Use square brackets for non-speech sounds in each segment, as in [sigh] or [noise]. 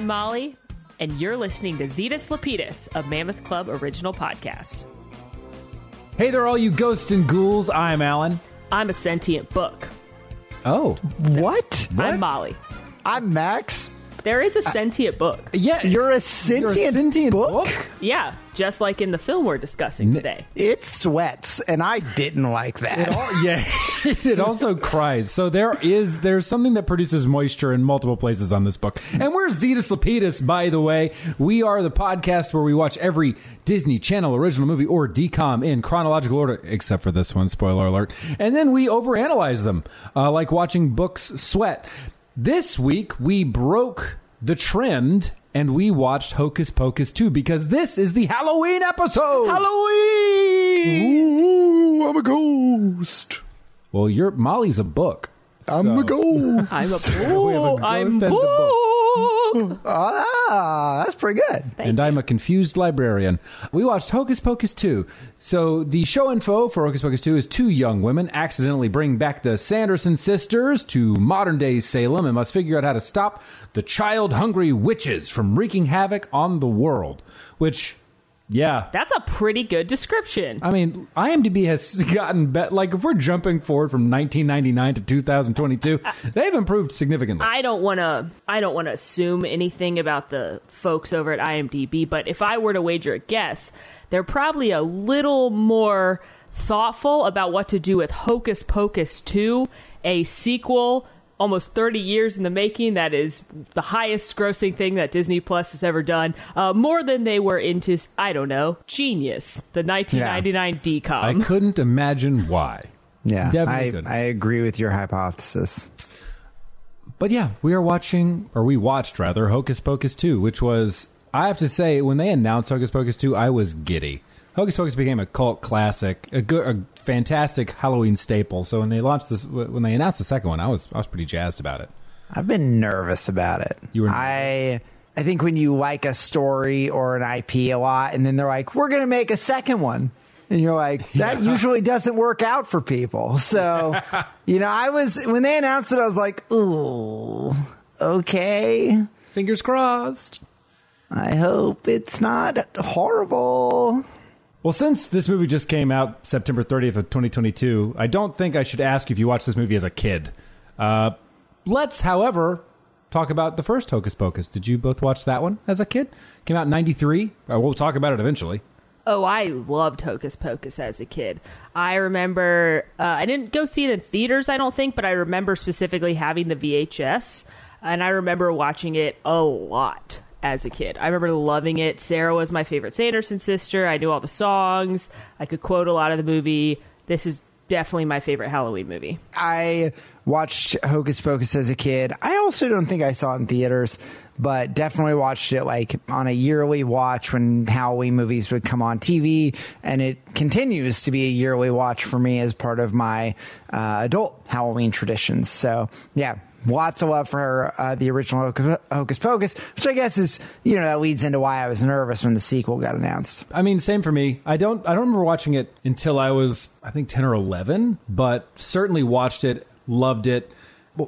I'm Molly, and you're listening to Zetus Lapidus, a Mammoth Club original podcast. Hey there, all you ghosts and ghouls. I'm Alan. I'm a sentient book. Oh, What? I'm Molly. I'm Max. There is a sentient book. yeah. You're a sentient, You're a sentient book? book? Yeah, just like in the film we're discussing today. It sweats, and I didn't like that. Oh, yeah, [laughs] it also [laughs] cries. So there is there's something that produces moisture in multiple places on this book. And we're Zetus Lapidus, by the way. We are the podcast where we watch every Disney Channel original movie or DCOM in chronological order, except for this one. Spoiler alert. And then we overanalyze them, uh, like watching books sweat. This week we broke the trend. And we watched Hocus Pocus 2 because this is the Halloween episode. Halloween! Ooh, I'm a ghost. well, you're Molly's a book. I'm a ghost. I'm a [laughs] We have a ghost I'm and a bull. [laughs] Ah, that's pretty good. and I'm a confused librarian. We watched Hocus Pocus 2. So the show info for Hocus Pocus 2 is two young women accidentally bring back the Sanderson sisters to modern day Salem and must figure out how to stop the child hungry witches from wreaking havoc on the world. Which, yeah. That's a pretty good description. I mean, IMDb has [laughs] gotten better. Like, if we're jumping forward from 1999 to 2022, they've improved significantly. I don't want to. I don't want to assume anything about the folks over at IMDb, but if I were to wager a guess, they're probably a little more thoughtful about what to do with Hocus Pocus 2, a sequel almost 30 years in the making that is the highest grossing thing that Disney Plus has ever done, uh, more than they were into, I don't know, Genius, the 1999 I DCOM. couldn't imagine why. Yeah, Definitely I, good. I agree with your hypothesis. But yeah, we are watching, or we watched rather, Hocus Pocus 2, which was, I have to say, when they announced Hocus Pocus 2, I was giddy. Hocus Pocus became a cult classic, a good, a fantastic Halloween staple. So when they launched this, when they announced the second one, I was, I was pretty jazzed about it. I've been nervous about it. You were I I think when you like a story or an IP a lot, and then they're like, "We're going to make a second one," and you're like, [laughs] "That usually doesn't work out for people." So, [laughs] you know, I was when they announced it, I was like, "Ooh, okay." Fingers crossed. I hope it's not horrible. Well, since this movie just came out September 30th of 2022, I don't think I should ask if you watched this movie as a kid. Uh, let's, however, talk about the first Hocus Pocus. Did you both watch that one as a kid? Came out in 93. Uh, we'll talk about it eventually. Oh, I loved Hocus Pocus as a kid. I remember uh, I didn't go see it in theaters, I don't think, but I remember specifically having the VHS, and I remember watching it a lot as a kid. I remember loving it. Sarah was my favorite Sanderson sister. I knew all the songs. I could quote a lot of the movie. This is definitely my favorite Halloween movie. I watched Hocus Pocus as a kid. I also don't think I saw it in theaters, but definitely watched it like on a yearly watch when Halloween movies would come on TV. And it continues to be a yearly watch for me as part of my uh, adult Halloween traditions. So, yeah. Lots of love for uh, the original Hocus- Hocus Pocus, which I guess is, you know, that leads into why I was nervous when the sequel got announced. I mean, same for me. I don't. I don't remember watching it until I was, I think, ten or eleven. But certainly watched it, loved it.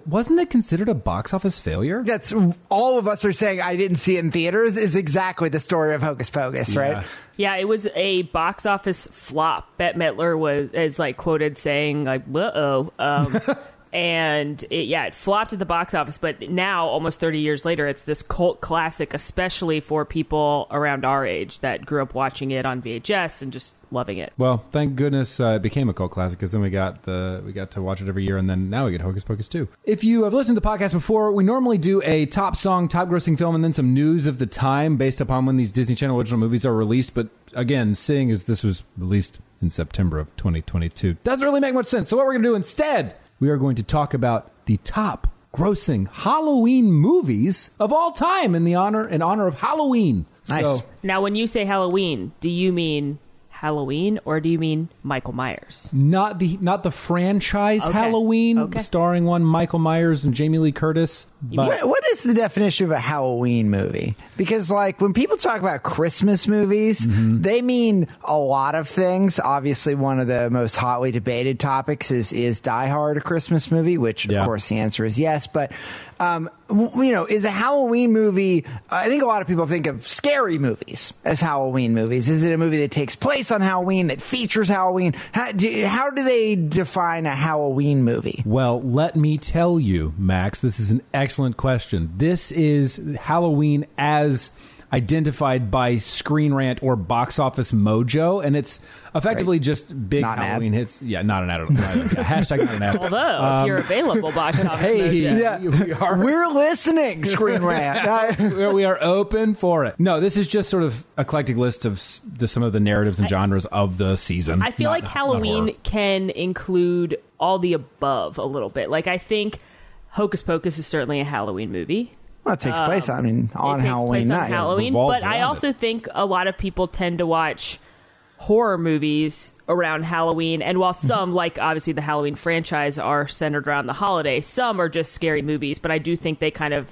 Wasn't it considered a box office failure? That's all of us are saying I didn't see it in theaters is exactly the story of Hocus Pocus, right? Yeah, it was a box office flop. Bette Midler was is like quoted saying like, "Uh oh," um, [laughs] and it, yeah, it flopped at the box office. But now, almost thirty years later, it's this cult classic, especially for people around our age that grew up watching it on VHS and just loving it. Well, thank goodness uh, it became a cult classic because then we got the we got to watch it every year, and then now we get Hocus Pocus too. If you have listened to the podcast before, we normally do a top song, top grossing film, and then some news of the time based upon when these Disney Channel original movies are released. But again, seeing as this was released in September of 2022, doesn't really make much sense. So what we're to do instead, we are going to talk about the top grossing Halloween movies of all time in the honor in honor of Halloween. Nice. So Now, when you say Halloween, do you mean Halloween or do you mean Michael Myers? not the not the franchise Okay. Halloween, Okay. starring one Michael Myers and Jamie Lee Curtis. But What, what is the definition of a Halloween movie? Because, like, when people talk about Christmas movies, Mm-hmm. they mean a lot of things. Obviously, one of the most hotly debated topics is is Die Hard a Christmas movie? Which, of Yeah. course, the answer is yes. But Um, you know, is a Halloween movie? I think a lot of people think of scary movies as Halloween movies. Is it a movie that takes place on Halloween that features Halloween? How do, how do they define a Halloween movie? Well, let me tell you, Max, this is an excellent question. This is Halloween as identified by Screen Rant or Box Office Mojo, and it's effectively just big Not an ad. Halloween hits. Yeah, not an ad. [laughs] Hashtag not an ad. Although, if you're available, box [laughs] office Um, hey, mojo. Yeah. we are [laughs] We're listening, Screen Rant. We are- open for it. No, this is just sort of eclectic list of the, some of the narratives and genres of the season. I feel Not- like Halloween can include all the above a little bit. Like I think Hocus Pocus is certainly a Halloween movie. Well, it takes place, I mean, on it takes Halloween place night. on Halloween, but I also it. think a lot of people tend to watch horror movies around Halloween. And while Mm-hmm. some, like obviously the Halloween franchise, are centered around the holiday, some are just scary movies. But I do think they kind of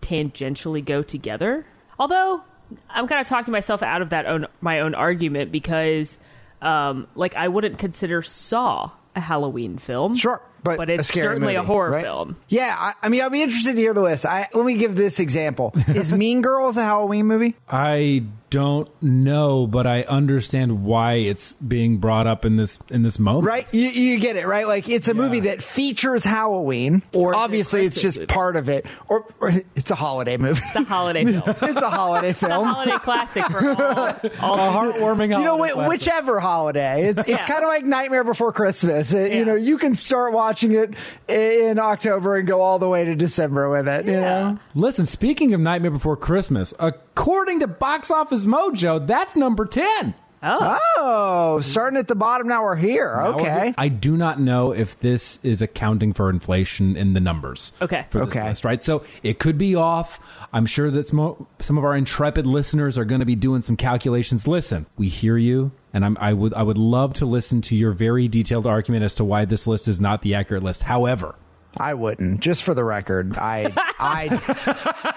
tangentially go together. Although I'm kind of talking myself out of that own my own argument because, um, like, I wouldn't consider Saw a Halloween film. Sure, but, but it's a scary certainly a horror right? film. Yeah, I, I mean, I'll be interested to hear the list. I, let me give this example: [laughs] Is Mean Girls a Halloween movie? I don't know, but I understand why it's being brought up in this in this moment. Right, you, you get it, right? Like it's a movie that features Halloween, Or obviously it's just movie. part of it, or, or it's a holiday movie. It's a holiday [laughs] film. it's a holiday It's a film. holiday classic for all, [laughs] all A heartwarming. you know, holiday classic. whichever holiday. It's, it's Yeah. kind of like Nightmare Before Christmas. It- You know, you can start watching it in October and go all the way to December with it. You Yeah. know, Listen, speaking of Nightmare Before Christmas, according to Box Office Mojo, that's number 10. Oh, oh, starting at the bottom. Now we're here. Now we're Okay. I do not know if this is accounting for inflation in the numbers. Okay. For this Okay. list, right? So it could be off. I'm sure that some, some of our intrepid listeners are going to be doing some calculations. Listen, we hear you, and I'm, I would I would love to listen to your very detailed argument as to why this list is not the accurate list. However, I wouldn't. Just for the record, I, I,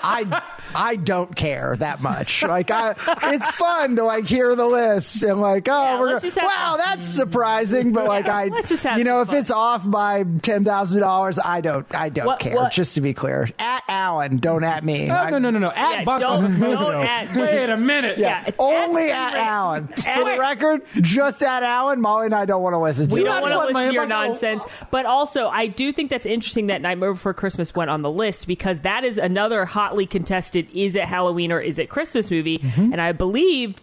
I, I don't care that much. Like, I, it's fun to like hear the list and like, oh, Yeah, we're let's just have wow, some- that's surprising. But like, I, just you know, if fun. it's off by ten thousand dollars, I don't, I don't What- care. what- Just to be clear, at Alan, don't at me. oh, I- no, no, no, no. At Yeah, Box don't- Office don't Mojo. at- Wait a minute. Yeah. it's Only at at Screen Rant. Alan. For the record, just at Alan. Molly and I don't want to listen to we it. don't want to listen to your nonsense. But also, I do think that's interesting that Nightmare Before Christmas went on the list because that is another hotly contested is it Halloween or is it Christmas movie? Mm-hmm. And I believe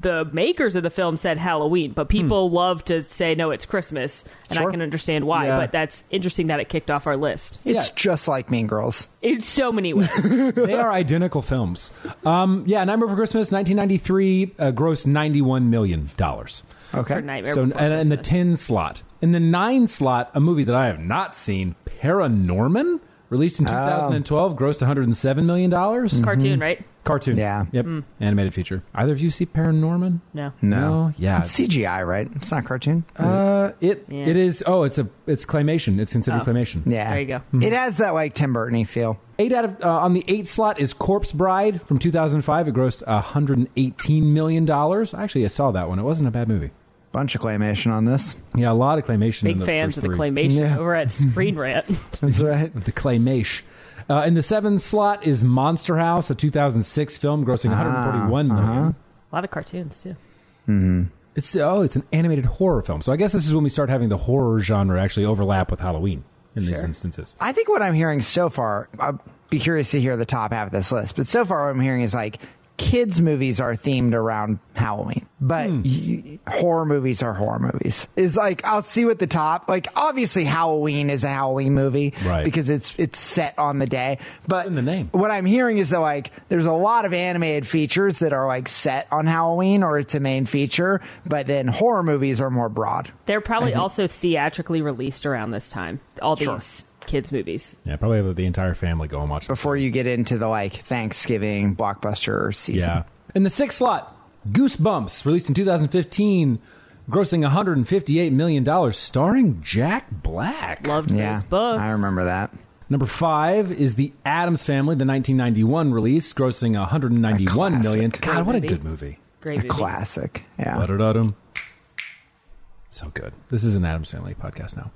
the makers of the film said Halloween, but people love to say no, it's Christmas, and Hmm. Sure. I can understand why. Yeah. But that's interesting that it kicked off our list It's Yeah. just like Mean Girls. in so many ways. [laughs] they are identical films. Um, yeah, Nightmare Before Christmas, 1993, uh, grossed 91 million dollars. Okay. for Nightmare So, Before and in the 10 slot. In the 9 slot, a movie that I have not seen, Paranorman, released in 2012, grossed $107 million. cartoon, right? Cartoon. Yeah. Yep. Animated feature. Either of you see Paranorman? No. No. Yeah. It's CGI, right? It's not cartoon. Uh, it Yeah. it is. Oh, it's a it's claymation. It's considered Oh. claymation. Yeah. There you go. It has that like Tim Burton feel. Eight out of uh, on the eight slot is Corpse Bride from 2005. It grossed 118 million dollars. Actually, I saw that one. It wasn't a bad movie. Bunch of claymation on this. Yeah, a lot of claymation. in Big the fans first of the three. claymation Yeah. over at Screen Rant. [laughs] That's right. [laughs] The claymation. Uh, in the seventh slot is Monster House, a 2006 film, grossing ah, 141 uh-huh. million. a lot of cartoons too. Mm-hmm. It's oh, it's an animated horror film. So I guess this is when we start having the horror genre actually overlap with Halloween in these instances. I think what I'm hearing so far, I'll be curious to hear the top half of this list, but so far what I'm hearing is like kids movies are themed around Halloween, but Hmm. y- horror movies are horror movies. Is like I'll see what the top like. Obviously, Halloween is a Halloween movie, Right. Because it's it's set on the day. But in the name. what I'm hearing is that like there's a lot of animated features that are like set on Halloween or it's a main feature, but then horror movies are more broad. They're probably also theatrically released around this time. All Sure. these kids movies. Yeah, probably have the entire family go and watch. Before you get into the like Thanksgiving blockbuster season. Yeah. In the sixth slot, Goosebumps, released in 2015, grossing 158 million dollars, starring Jack Black. Loved Yeah, those books. I remember that. Number five is the Addams Family, the 1991 release, grossing 191 million. classic. God, what a good movie. Great A movie. classic. Yeah. Ba-da-da-dum. So good. This is an Addams Family podcast now.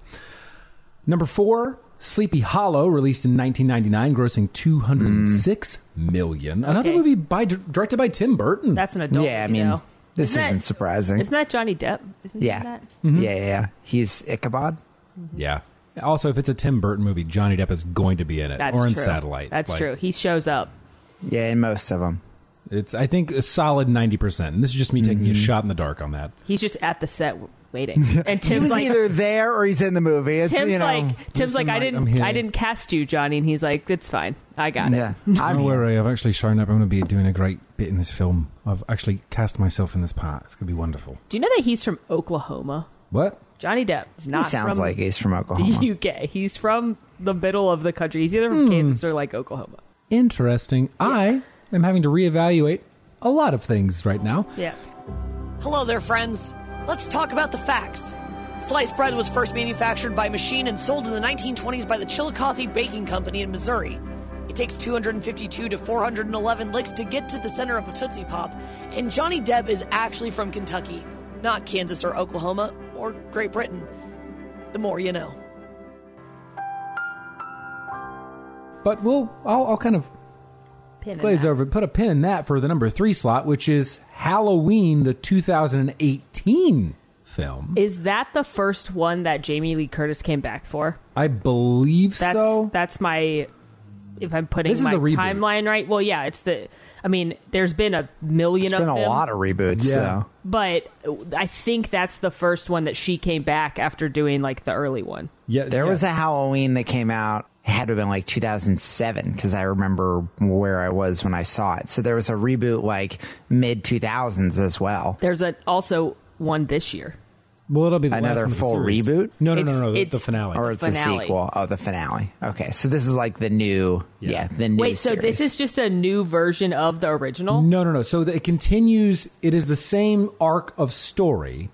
Number four, Sleepy Hollow, released in 1999, grossing 206 million. Another Okay. movie by directed by Tim Burton. That's an adult. yeah, I movie, mean, though. this Isn't isn't that- surprising. Isn't that Johnny Depp? Isn't he yeah. that? Mm-hmm. yeah, yeah, yeah. He's Ichabod. Mm-hmm. yeah. Also, if it's a Tim Burton movie, Johnny Depp is going to be in it That's or in true. Satellite. That's Like, true. He shows up. Yeah, in most of them. It's I think a solid 90. percent And this is just me taking a mm-hmm. shot in the dark on that. He's just at the set waiting, [laughs] and He Tim's was like, either there or he's in the movie. It's Tim's you know, like, Tim's listen, like, I didn't. I didn't cast you, Johnny, and he's like, it's fine, I got it. yeah. Don't [laughs] I'm here. worry, I've actually shown up. I'm going to be doing a great bit in this film. I've actually cast myself in this part. It's going to be wonderful. Do you know that he's from Oklahoma? What? Johnny Depp is He not sounds from like he's from the [laughs] Oklahoma. UK. He's from the middle of the country. He's either from hmm. Kansas or like Oklahoma. Interesting. I am having to reevaluate a lot of things right now. Yeah. Hello there, friends. Let's talk about the facts. Sliced bread was first manufactured by machine and sold in the 1920s by the Chillicothe Baking Company in Missouri. It takes 252 to 411 licks to get to the center of a Tootsie Pop, and Johnny Depp is actually from Kentucky, not Kansas or Oklahoma or Great Britain. The more you know. But we'll, I'll, I'll kind of Pin glaze that. over, put a pin in that for the number three slot, which is Halloween, the 2018 film. Is that the first one that Jamie Lee Curtis came back for? I believe That's so. that's my. If I'm putting This my timeline right, well, yeah, it's the. I mean, there's been a million There's of been a them, lot of reboots, Yeah. though. but I think that's the first one that she came back after doing like the early one. yeah, There yeah. was a Halloween that came out. It had to have been like 2007 because I remember where I was when I saw it. So there was a reboot like mid 2000s as well. There's a also one this year. well, it'll be the last Another one of the full reboot? No, no, no, It's- no, the, the finale. Or it's finale. a sequel. Oh, the finale. Okay, so this is like the new, yeah, the new. Wait, so this is just a new version of the original? No, no, no. So that it continues. It is the same arc of story,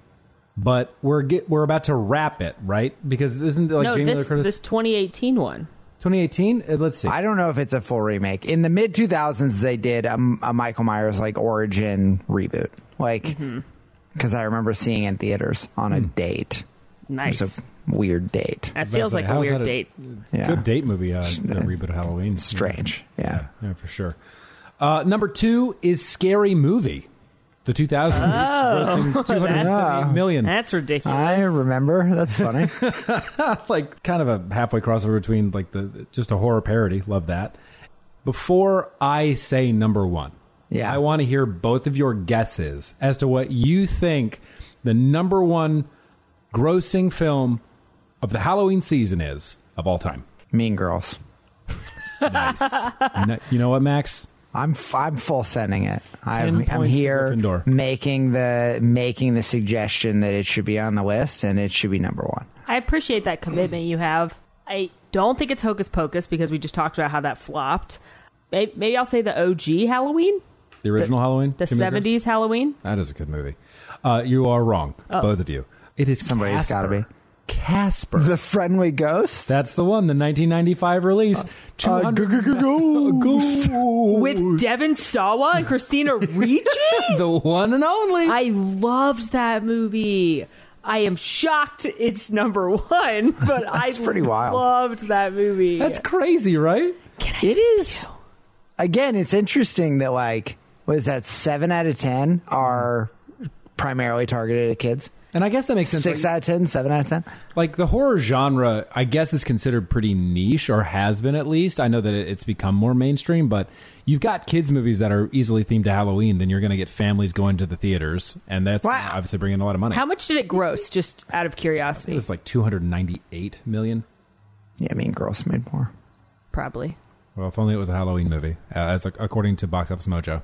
but we're get we're about to wrap it, right? Because isn't it like no, Jamie Lee this Curtis this 2018 one. 2018? Uh, Let's see. I don't know if it's a full remake. In the mid 2000s, they did a, a Michael Myers like origin reboot, like Mm-hmm. because I remember seeing it in theaters on a date. Nice. It was a weird date. that feels like a weird that date. Yeah. Good date movie. Uh, the reboot of Halloween. Strange. Yeah. Yeah, yeah, for sure. Uh, number two is Scary Movie. The 2000s, grossing [laughs] 270 million. That's ridiculous. I remember. That's funny. [laughs] like kind of a halfway crossover between like the just a horror parody. Love that. Before I say number one, Yeah. I want to hear both of your guesses as to what you think the number one grossing film of the Halloween season is of all time. mean Girls. Nice. [laughs] you know what, Max? I'm f- I'm full sending it. I'm, I'm here making the making the suggestion that it should be on the list and it should be number one. I appreciate that commitment you have. I don't think it's Hocus Pocus because we just talked about how that flopped. Maybe I'll say the OG Halloween, The original Halloween, the 70s Halloween. That is a good movie. Uh, you are wrong, both of you. It is Somebody's Casper. gotta be. Casper. The friendly ghost. That's the one, the 1995 release. Uh, 200 [laughs] ghost. With Devon Sawa and Christina Ricci? [laughs] the one and only. I loved that movie. I am shocked it's number one, [laughs] but I That's pretty wild. loved that movie. That's crazy, right? It is. Again, it's interesting that like was that seven out of ten are primarily targeted at kids. And I guess that makes sense. Six like, out of ten, seven out of ten. like the horror genre, I guess is considered pretty niche, or has been at least. I know that it's become more mainstream, but you've got kids movies that are easily themed to Halloween. Then you're going to get families going to the theaters, and that's Wow. obviously bringing a lot of money. How much did it gross, just out of curiosity, it was like 298 million. Yeah, Mean Girls made more. Probably. Well, if only it was a Halloween movie, uh, as according to Box Office Mojo.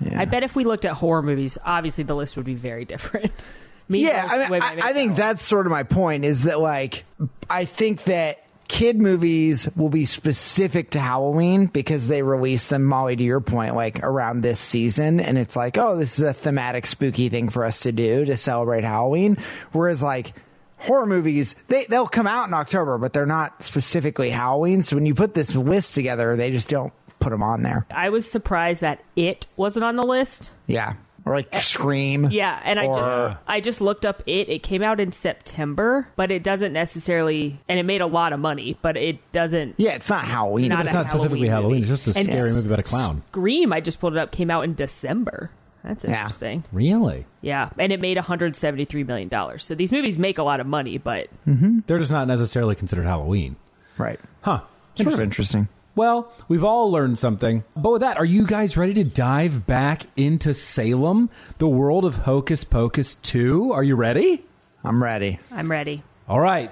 Yeah. I bet if we looked at horror movies, obviously the list would be very different. [laughs] Mean yeah, I, mean, I, I think that's sort of my point is that like I think that kid movies will be specific to Halloween because they release them, Molly, to your point, like around this season, and it's like, oh, this is a thematic spooky thing for us to do to celebrate Halloween. Whereas like horror movies, they they'll come out in October, but they're not specifically Halloween. So when you put this list together, they just don't put them on there. I was surprised that it wasn't on the list. Yeah. Or or like eh, Scream. Yeah, and I just I just looked up it. It came out in September, but it doesn't necessarily and it made a lot of money, but it doesn't Yeah, it's not Halloween. Not It's not specifically Halloween Halloween. movie. It's just a And scary movie about a clown. Scream, I just pulled it up, came out in December. That's Yeah. interesting. Really? Yeah, and it made 173 million dollars. So these movies make a lot of money, but mm-hmm. They're just not necessarily considered Halloween. right. Huh. Sort of interesting. Well, we've all learned something. But with that, are you guys ready to dive back into Salem, the world of Hocus Pocus 2? Are you ready? I'm ready. I'm ready. All right.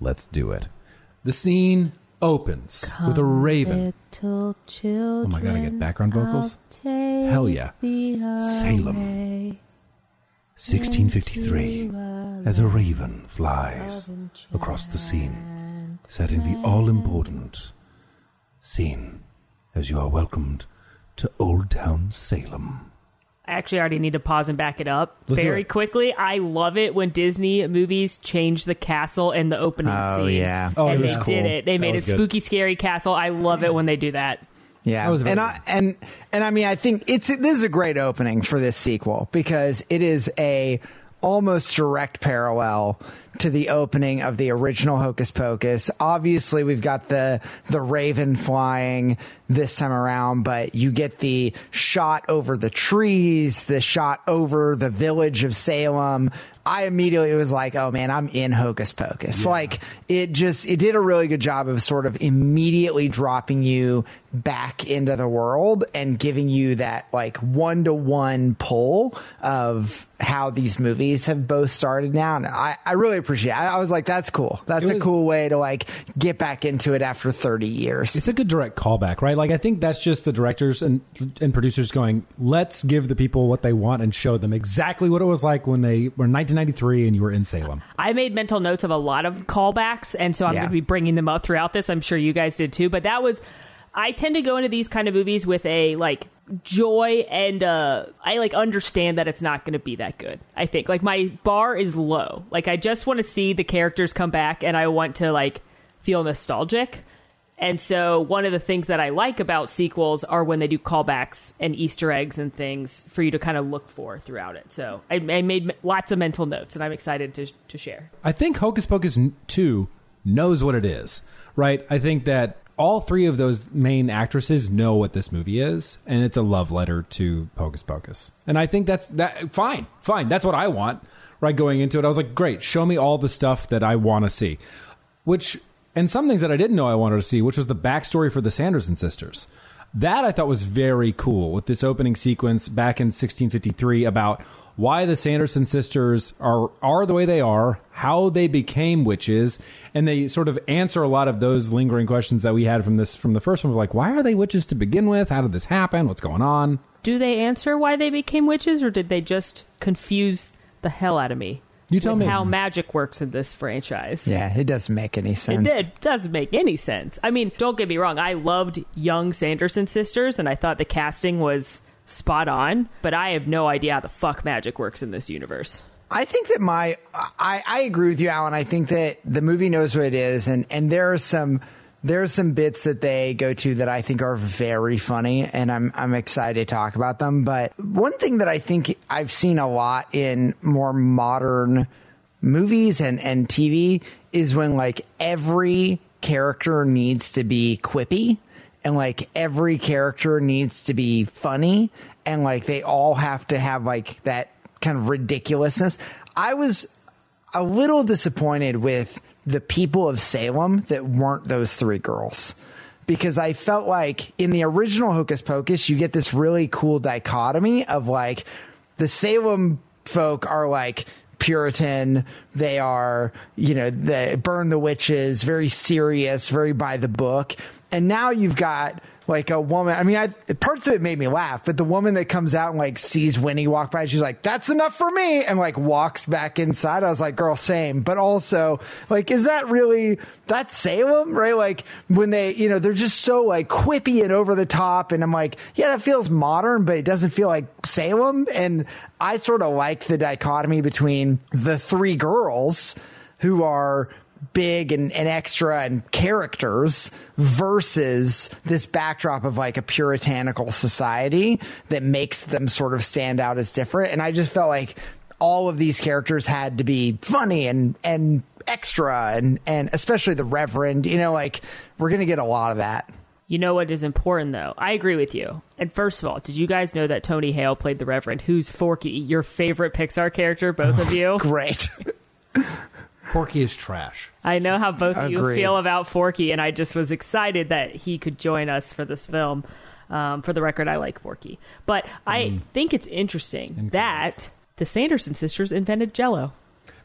Let's do it. The scene opens with a raven. Children. Oh my god, I get background vocals? Hell yeah. Salem. 1653. As a raven flies across the scene, setting the all important scene as you are welcomed to Old Town Salem. I actually already need to pause and back it up Let's very it. quickly. I love it when Disney movies change the castle in the opening Oh scene. yeah. Oh, and it they was did cool. it. They That made it was good. spooky, scary castle. I love it when they do that. Yeah, That was very and I and and I mean I think it's this is a great opening for this sequel because it is a almost direct parallel to the opening of the original Hocus Pocus. Obviously, we've got the the raven flying this time around, but you get the shot over the trees, the shot over the village of Salem. I immediately was like, "Oh man, I'm in Hocus Pocus." Like it just it did a really good job of sort of immediately dropping you back into the world and giving you that like one to one pull of how these movies have both started now. And I, I really appreciate it. I, I was like, that's cool. That's It a cool way to like get back into it after 30 years. It's a good direct callback, right? Like I think that's just the directors and and producers going, let's give the people what they want and show them exactly what it was like when they were in 1993 and you were in Salem. I made mental notes of a lot of callbacks, and so I'm Yeah. going to be bringing them up throughout this. I'm sure you guys did too. But that was, I tend to go into these kind of movies with a like joy and uh I like understand that it's not going to be that good. I think like my bar is low. Like I just want to see the characters come back, and I want to like feel nostalgic. And so one of the things that I like about sequels are when they do callbacks and Easter eggs and things for you to kind of look for throughout it. So I, I made lots of mental notes, and I'm excited to to share. I think Hocus Pocus 2 knows what it is, right? I think that all three of those main actresses know what this movie is, and it's a love letter to Hocus Pocus. And I think that's that fine, fine. That's what I want, right? Going into it, I was like, great, show me all the stuff that I want to see. Which and some things that I didn't know I wanted to see, which was the backstory for the Sanderson sisters. That I thought was very cool with this opening sequence back in 1653 about why the Sanderson sisters are are the way they are, how they became witches, and they sort of answer a lot of those lingering questions that we had from this from the first one. Like, why are they witches to begin with? How did this happen? What's going on? Do they answer why they became witches, or did they just confuse the hell out of me? You tell with me. how magic works in this franchise. yeah, it doesn't make any sense. It, sense. did, doesn't make any sense. I mean, don't get me wrong. I loved young Sanderson sisters, and I thought the casting was spot on. But I have no idea how the fuck magic works in this universe. I think that my I, I agree with you, Alan. I think that the movie knows what it is, and and there are some there are some bits that they go to that I think are very funny, and I'm I'm excited to talk about them. But one thing that I think I've seen a lot in more modern movies and and TV is when like every character needs to be quippy and like every character needs to be funny and like they all have to have like that kind of ridiculousness. I was a little disappointed with the people of Salem that weren't those three girls. Because I felt like in the original Hocus Pocus, you get this really cool dichotomy of like the Salem folk are like Puritan. They are, you know, they burn the witches, very serious, very by the book. And now you've got like a woman. I mean, I, parts of it made me laugh, but the woman that comes out and like sees Winnie walk by, she's like, "That's enough for me," and like walks back inside. I was like, "Girl, same." But also, like, is that really that Salem, right? Like when they, you know, they're just so like quippy and over the top, and I'm like, yeah, that feels modern, but it doesn't feel like Salem. And I sort of like the dichotomy between the three girls who are big and, and extra and characters versus this backdrop of like a puritanical society that makes them sort of stand out as different. And I just felt like all of these characters had to be funny and and extra and and especially the reverend you know like we're gonna get a lot of that You know what is important, though? I agree with you. And first of all, did you guys know that Tony Hale played the Reverend? Who's Forky, your favorite Pixar character, both of [laughs] you? great [laughs] Forky is trash. I know how both of you Agreed. feel about Forky, and I just was excited that he could join us for this film. Um, for the record, I like Forky. But I think it's interesting that the Sanderson sisters invented Jello.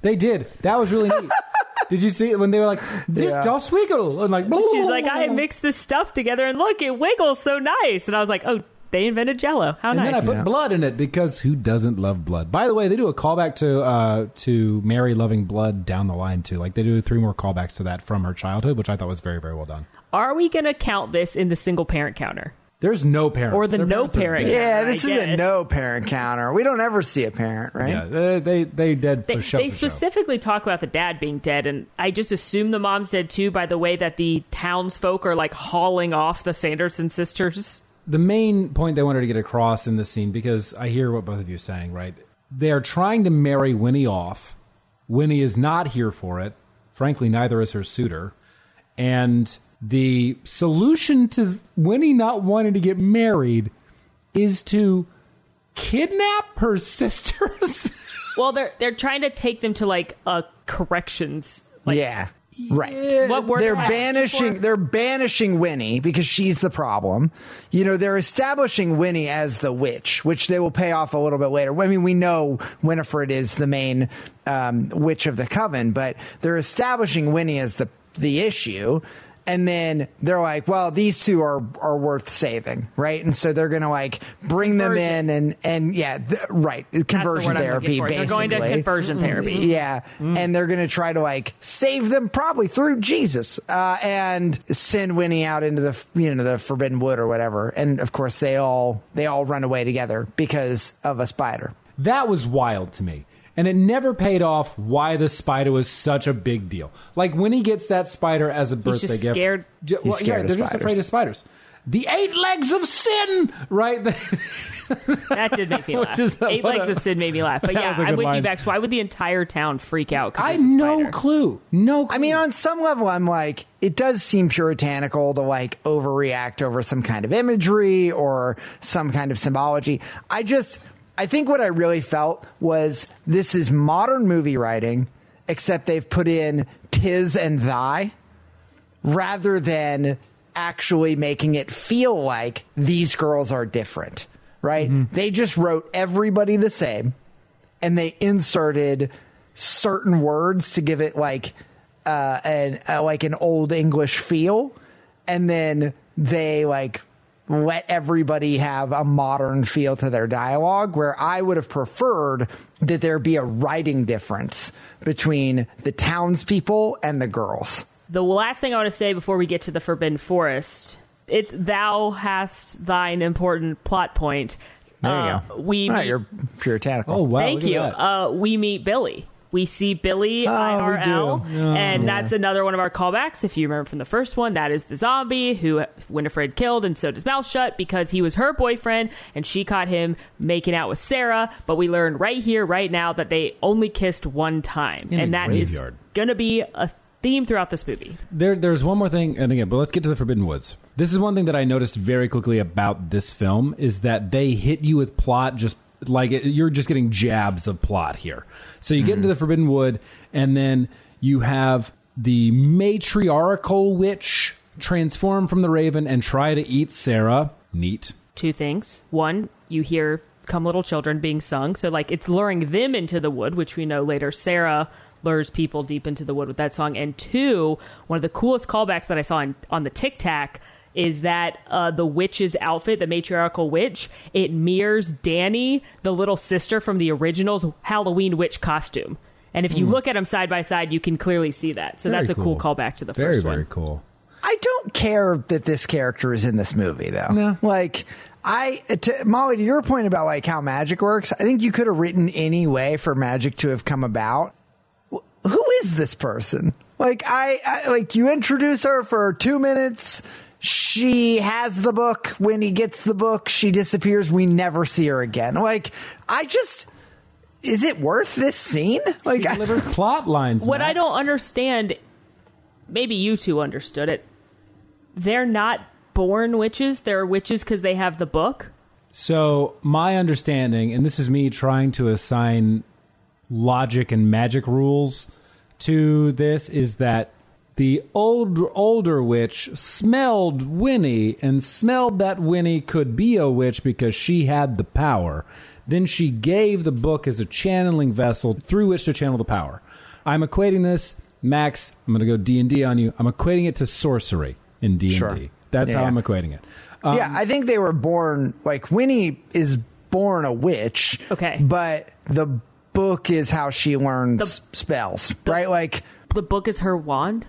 They did. That was really neat. [laughs] did you see it when they were like, "This Yeah. does wiggle," and like, She's like, I [laughs] mixed this stuff together, and look, it wiggles so nice. And I was like, oh, they invented Jello. How And nice. And then I put Yeah. blood in it because who doesn't love blood? By the way, they do a callback to uh, to Mary loving blood down the line too. Like they do three more callbacks to that from her childhood, which I thought was very very well done. Are we going to count this in the single parent counter? There's no parents Or the Their no parent. dead. yeah I this is a guess. no parent counter we don't ever see a parent right Yeah, they they, they dead They, for show. they for show. specifically talk about the dad being dead, and I just assume the mom's dead too by the way that the townsfolk are like hauling off the Sanderson sisters. The main point they wanted to get across in this scene because I hear what both of you are saying, right? They are trying to marry Winnie off. Winnie is not here for it. Frankly, neither is her suitor. And the solution to Winnie not wanting to get married is to kidnap her [laughs] sisters. Well, they're they're trying to take them to like a corrections. Like, yeah right What word they're am I looking banishing they're banishing Winnie because she's the problem. You know, they're establishing Winnie as the witch, which they will pay off a little bit later. I mean, we know Winifred is the main um, witch of the coven, but they're establishing Winnie as the the issue. And then they're like, well, these two are are worth saving, right? And so they're gonna like bring them in and and yeah, th- right, That's the conversion therapy. Basically, They're going to conversion therapy. yeah, Mm. and they're going to try to like save them probably through Jesus uh, and send Winnie out into the you know the forbidden wood or whatever. And of course, they all they all run away together because of a spider. That was wild to me. And it never paid off why the spider was such a big deal. Like when he gets that spider as a birthday just gift. scared- J- He's scared of they're just afraid of spiders. The eight legs of sin, right? [laughs] That did make me laugh. is Eight legs a- of sin made me laugh. But [laughs] yeah, was a I'm good with you, line. Bex. Why would the entire town freak out? I there's a no spider? clue. No clue. I mean, on some level, I'm like, it does seem puritanical to like overreact over some kind of imagery or some kind of symbology. I just, I think what I really felt was this is modern movie writing, except they've put in tis and thy rather than actually making it feel like these girls are different, right? They just wrote everybody the same and they inserted certain words to give it like uh, an uh, like an old English feel, and then they like let everybody have a modern feel to their dialogue. Where I would have preferred that there be a writing difference between the townspeople and the girls. The last thing I want to say before we get to the Forbidden Forest, it thou hast thine important plot point. There you Uh, go. We All right, meet- you're puritanical. oh wow! thank you. Uh, we meet Billy. We see Billy ah, Oh, IRL, do. and that's another one of our callbacks. If you remember from the first one, that is the zombie who Winifred killed, and so does Mouth Shut because he was her boyfriend, and she caught him making out with Sarah. But we learn right here, right now, that they only kissed one time, In and that is graveyard. going to be a theme throughout this movie. There, there's one more thing, and again, but let's get to the Forbidden Woods. This is one thing that I noticed very quickly about this film is that they hit you with plot just like it, you're just getting jabs of plot here. So you get into the Forbidden Wood, and then you have the matriarchal witch transform from the Raven and try to eat Sarah. Neat. two things. One, you hear "Come Little Children" being sung, so like it's luring them into the wood, which we know later Sarah lures people deep into the wood with that song. And two, one of the coolest callbacks that I saw on, on the TikTok is that uh, the witch's outfit, the matriarchal witch, it mirrors Dani, the little sister from the original's Halloween witch costume. And if you look at them side by side, you can clearly see that. So. Very that's a cool cool. callback to the Very, first very one. cool. I don't care that this character is in this movie, though. No. Like, I, to, Molly, to your point about like how magic works, I think you could have written any way for magic to have come about. Who is this person? Like I, I like you introduce her for two minutes. She has the book. When he gets the book, she disappears. We never see her again. Like I just, is it worth this scene? Like I, Delivered [laughs] plot lines. What I don't understand, maybe you two understood it. They're not born witches. They're witches because they have the book. So my understanding, and this is me trying to assign logic and magic rules to this, is that the old older witch smelled Winnie and smelled that Winnie could be a witch because she had the power. Then she gave the book as a channeling vessel through which to channel the power. I'm equating this, Max. I'm going to go D and D on you. I'm equating it to sorcery in D and D. That's how I'm equating it. Um, yeah, I think they were born like Winnie is born a witch. Okay. but the book is how she learns The- spells, right? Like The book is her wand.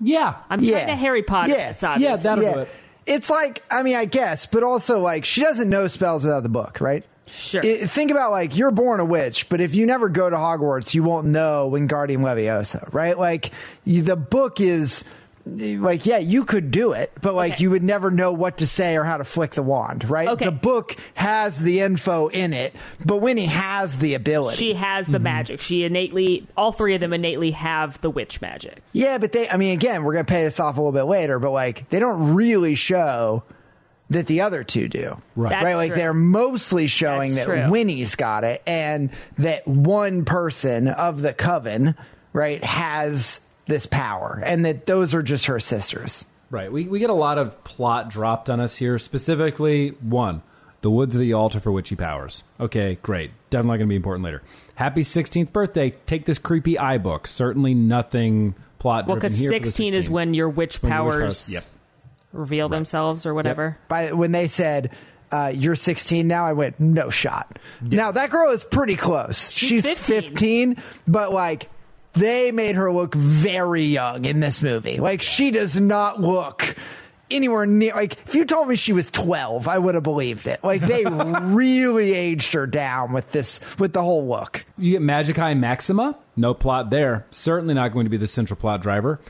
Yeah, I'm Yeah. trying to Harry Potter Yeah. this, yeah, obviously. that'll do it. it's like I mean, I guess, but also like she doesn't know spells without the book, right? Sure. I- think about like you're born a witch, but if you never go to Hogwarts, you won't know Wingardium Leviosa, right? Like you, the book is like yeah, you could do it, but like Okay. you would never know what to say or how to flick the wand, right? Okay. The book has the info in it, but Winnie has the ability. she has the mm-hmm. magic. She innately, all three of them innately have the witch magic. yeah, but they I mean again, we're going to pay this off a little bit later, but like they don't really show that the other two do. Right. That's right? Like true. they're mostly showing That's that true. Winnie's got it and that one person of the coven, right, has this power and that those are just her sisters. Right. We, we get a lot of plot dropped on us here. Specifically, one, the woods of the altar for witchy powers. Okay, great. Definitely going to be important later. Happy 16th birthday. Take this creepy eye book. Certainly nothing plot Well, driven because here. for the 16 is when your witch When your witch powers Yep. reveal themselves or whatever. By when they said uh, you're 16 now, I went no shot. Now that girl is pretty close. She's, 15. 15, but like they made her look very young in this movie. Like she does not look anywhere near like if you told me she was 12 i would have believed it like they [laughs] really aged her down with this with the whole look You get Magic Eye Maxima. No plot there. Certainly not going to be the central plot driver.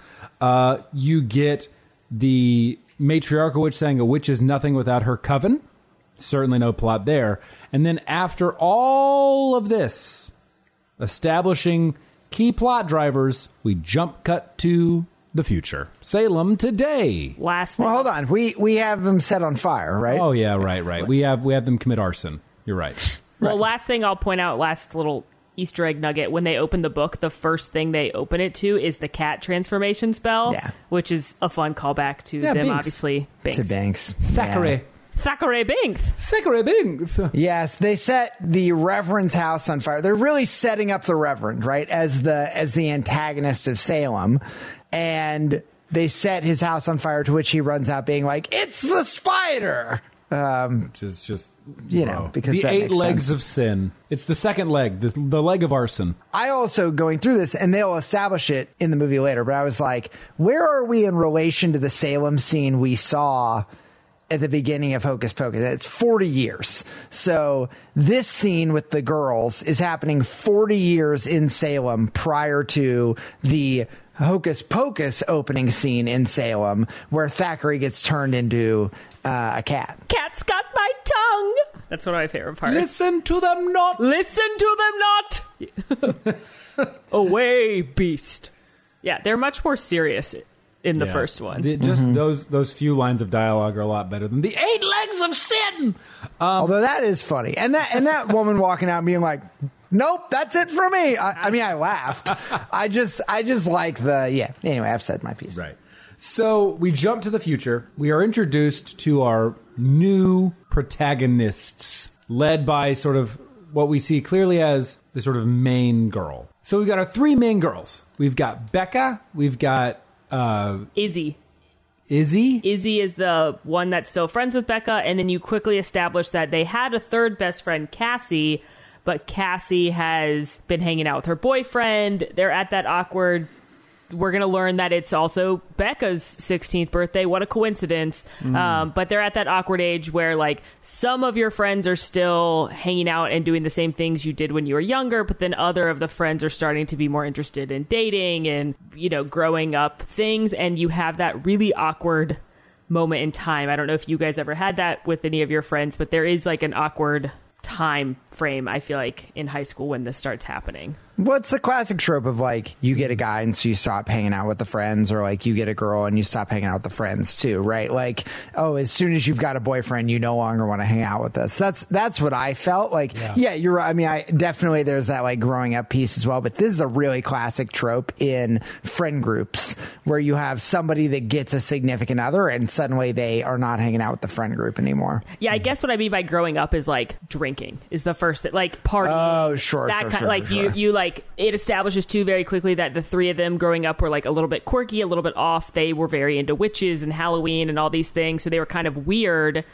Uh, you get the matriarchal witch saying a witch is nothing without her coven. Certainly no plot there. And then after all of this, establishing key plot drivers, we jump cut to the future. Salem today. Last well hold on we we have them set on fire right Oh yeah, right, right. We have we have them commit arson. You're right. [laughs] Well, last thing I'll point out, last little Easter egg nugget. When they open the book, the first thing they open it to is the cat transformation spell, Yeah. which is a fun callback to Yeah, them, Binks. obviously. Binks. to banks Thackeray. Yeah. Thackeray Binks. Thackeray Binks. Yes, they set the Reverend's house on fire. They're really setting up the Reverend, right, as the as the antagonist of Salem, and they set his house on fire. To which he runs out, being like, "It's the spider." Um, Which is just You know, bro. because the that eight makes legs sense. of sin. It's the second leg, the, the leg of arson. I also going through this, and they'll establish it in the movie later. But I was like, where are we in relation to the Salem scene we saw? At the beginning of Hocus Pocus, it's 40 years. So this scene with the girls is happening 40 years in Salem prior to the Hocus Pocus opening scene in Salem, where Thackeray gets turned into uh, a cat. Cat's got my tongue. That's one of my favorite parts. Listen to them not. Listen to them not. [laughs] Away, beast. Yeah, they're much more serious in the Yeah. first one. The- just Mm-hmm. those those few lines of dialogue are a lot better than the eight legs of sin. Although that is funny, and that and that woman walking out being like, "Nope, that's it for me." I, I mean, I laughed. I just, I just like the yeah. Anyway, I've said my piece. Right. So we jump to the future. We are introduced to our new protagonists, led by sort of what we see clearly as the sort of main girl. So we've got our three main girls. We've got Becca. We've got uh, Izzy. Izzy. Izzy is the one that's still friends with Becca, and then you quickly establish that they had a third best friend, Cassie, but Cassie has been hanging out with her boyfriend. They're at that awkward we're going to learn that it's also Becca's 16th birthday. What a coincidence. Um, but they're at that awkward age where, like, some of your friends are still hanging out and doing the same things you did when you were younger, but then other of the friends are starting to be more interested in dating and, you know, growing up things. And you have that really awkward moment in time. I don't know if you guys ever had that with any of your friends, but there is like an awkward time frame, I feel like, in high school when this starts happening. What's the classic trope of like you get a guy and so you stop hanging out with the friends, or like you get a girl and you stop hanging out with the friends too, right? Like, oh, as soon as you've got a boyfriend, you no longer want to hang out with us. That's that's what I felt like. Yeah, you're right. I mean, I definitely there's that like growing up piece as well, but this is a really classic trope in friend groups where you have somebody that gets a significant other and suddenly they are not hanging out with the friend group anymore. Yeah, I guess what I mean by growing up is like drinking is the first that like party. Oh, sure, that sure, kind sure, like sure, you you like it establishes too very quickly that the three of them growing up were like a little bit quirky, a little bit off. They were very into witches and Halloween and all these things, so they were kind of weird.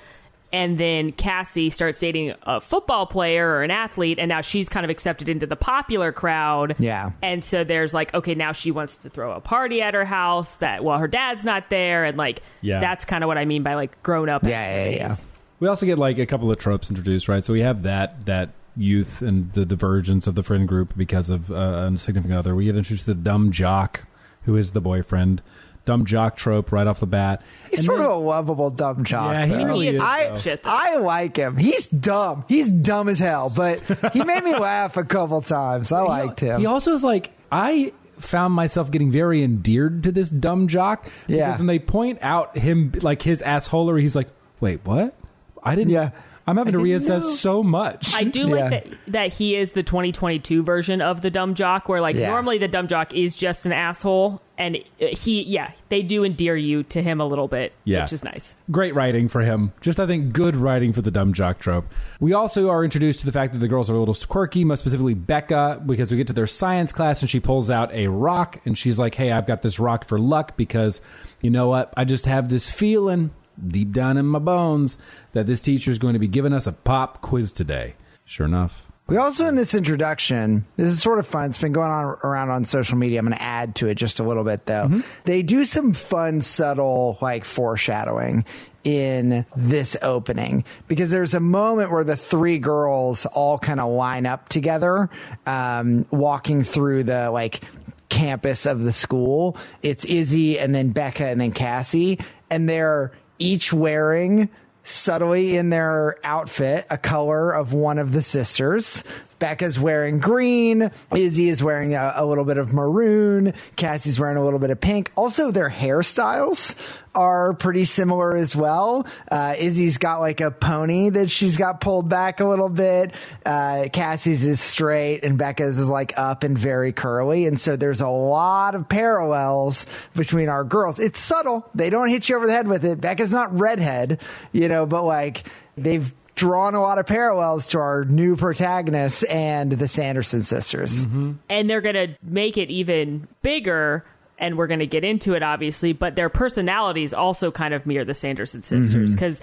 And then Cassie starts dating a football player or an athlete, and now she's kind of accepted into the popular crowd. Yeah. And so there's like, okay, now she wants to throw a party at her house that well her dad's not there, and like Yeah. that's kind of what I mean by like grown up. Yeah, yeah, yeah. We also get like a couple of tropes introduced, right? So we have that that youth and the divergence of the friend group because of uh, a significant other. We get introduced to the dumb jock, who is the boyfriend. Dumb jock trope right off the bat. He's And sort then- of a lovable dumb jock. Yeah, he really He is is, I, though. I like him. He's dumb. He's dumb as hell, but he made me [laughs] laugh a couple times. I liked him. He also is like I found myself getting very endeared to this dumb jock. Because Yeah. when they point out him like his assholery, he's like, "Wait, what? I didn't." Yeah. I'm having to reassess know. so much. I do Yeah. like that that he is the 2022 version of the dumb jock, where like Yeah. normally the dumb jock is just an asshole, and uh, he yeah they do endear you to him a little bit, Yeah. which is nice. Great writing for him. Just, I think, good writing for the dumb jock trope. We also are introduced to the fact that the girls are a little quirky, most specifically Becca, because we get to their science class and she pulls out a rock and she's like, hey, I've got this rock for luck because, you know what? I just have this feeling deep down in my bones that this teacher is going to be giving us a pop quiz today. Sure enough. We also in this introduction, this is sort of fun. It's been going on around on social media. I'm going to add to it just a little bit though. They do some fun, subtle like foreshadowing in this opening because there's a moment where the three girls all kind of line up together, um, walking through the like campus of the school. It's Izzy and then Becca and then Cassie, and they're each wearing subtly in their outfit a color of one of the sisters. Becca's wearing green. Izzy is wearing a, a little bit of maroon. Cassie's wearing a little bit of pink. Also, their hairstyles are pretty similar as well. Uh, Izzy's got like a pony that she's got pulled back a little bit. Uh, Cassie's is straight and Becca's is like up and very curly. And so there's a lot of parallels between our girls. It's subtle. They don't hit you over the head with it. Becca's not redhead, you know, but like they've drawn a lot of parallels to our new protagonists and the Sanderson sisters. Mm-hmm. and they're going to make it even bigger and we're going to get into it obviously but their personalities also kind of mirror the sanderson sisters mm-hmm. because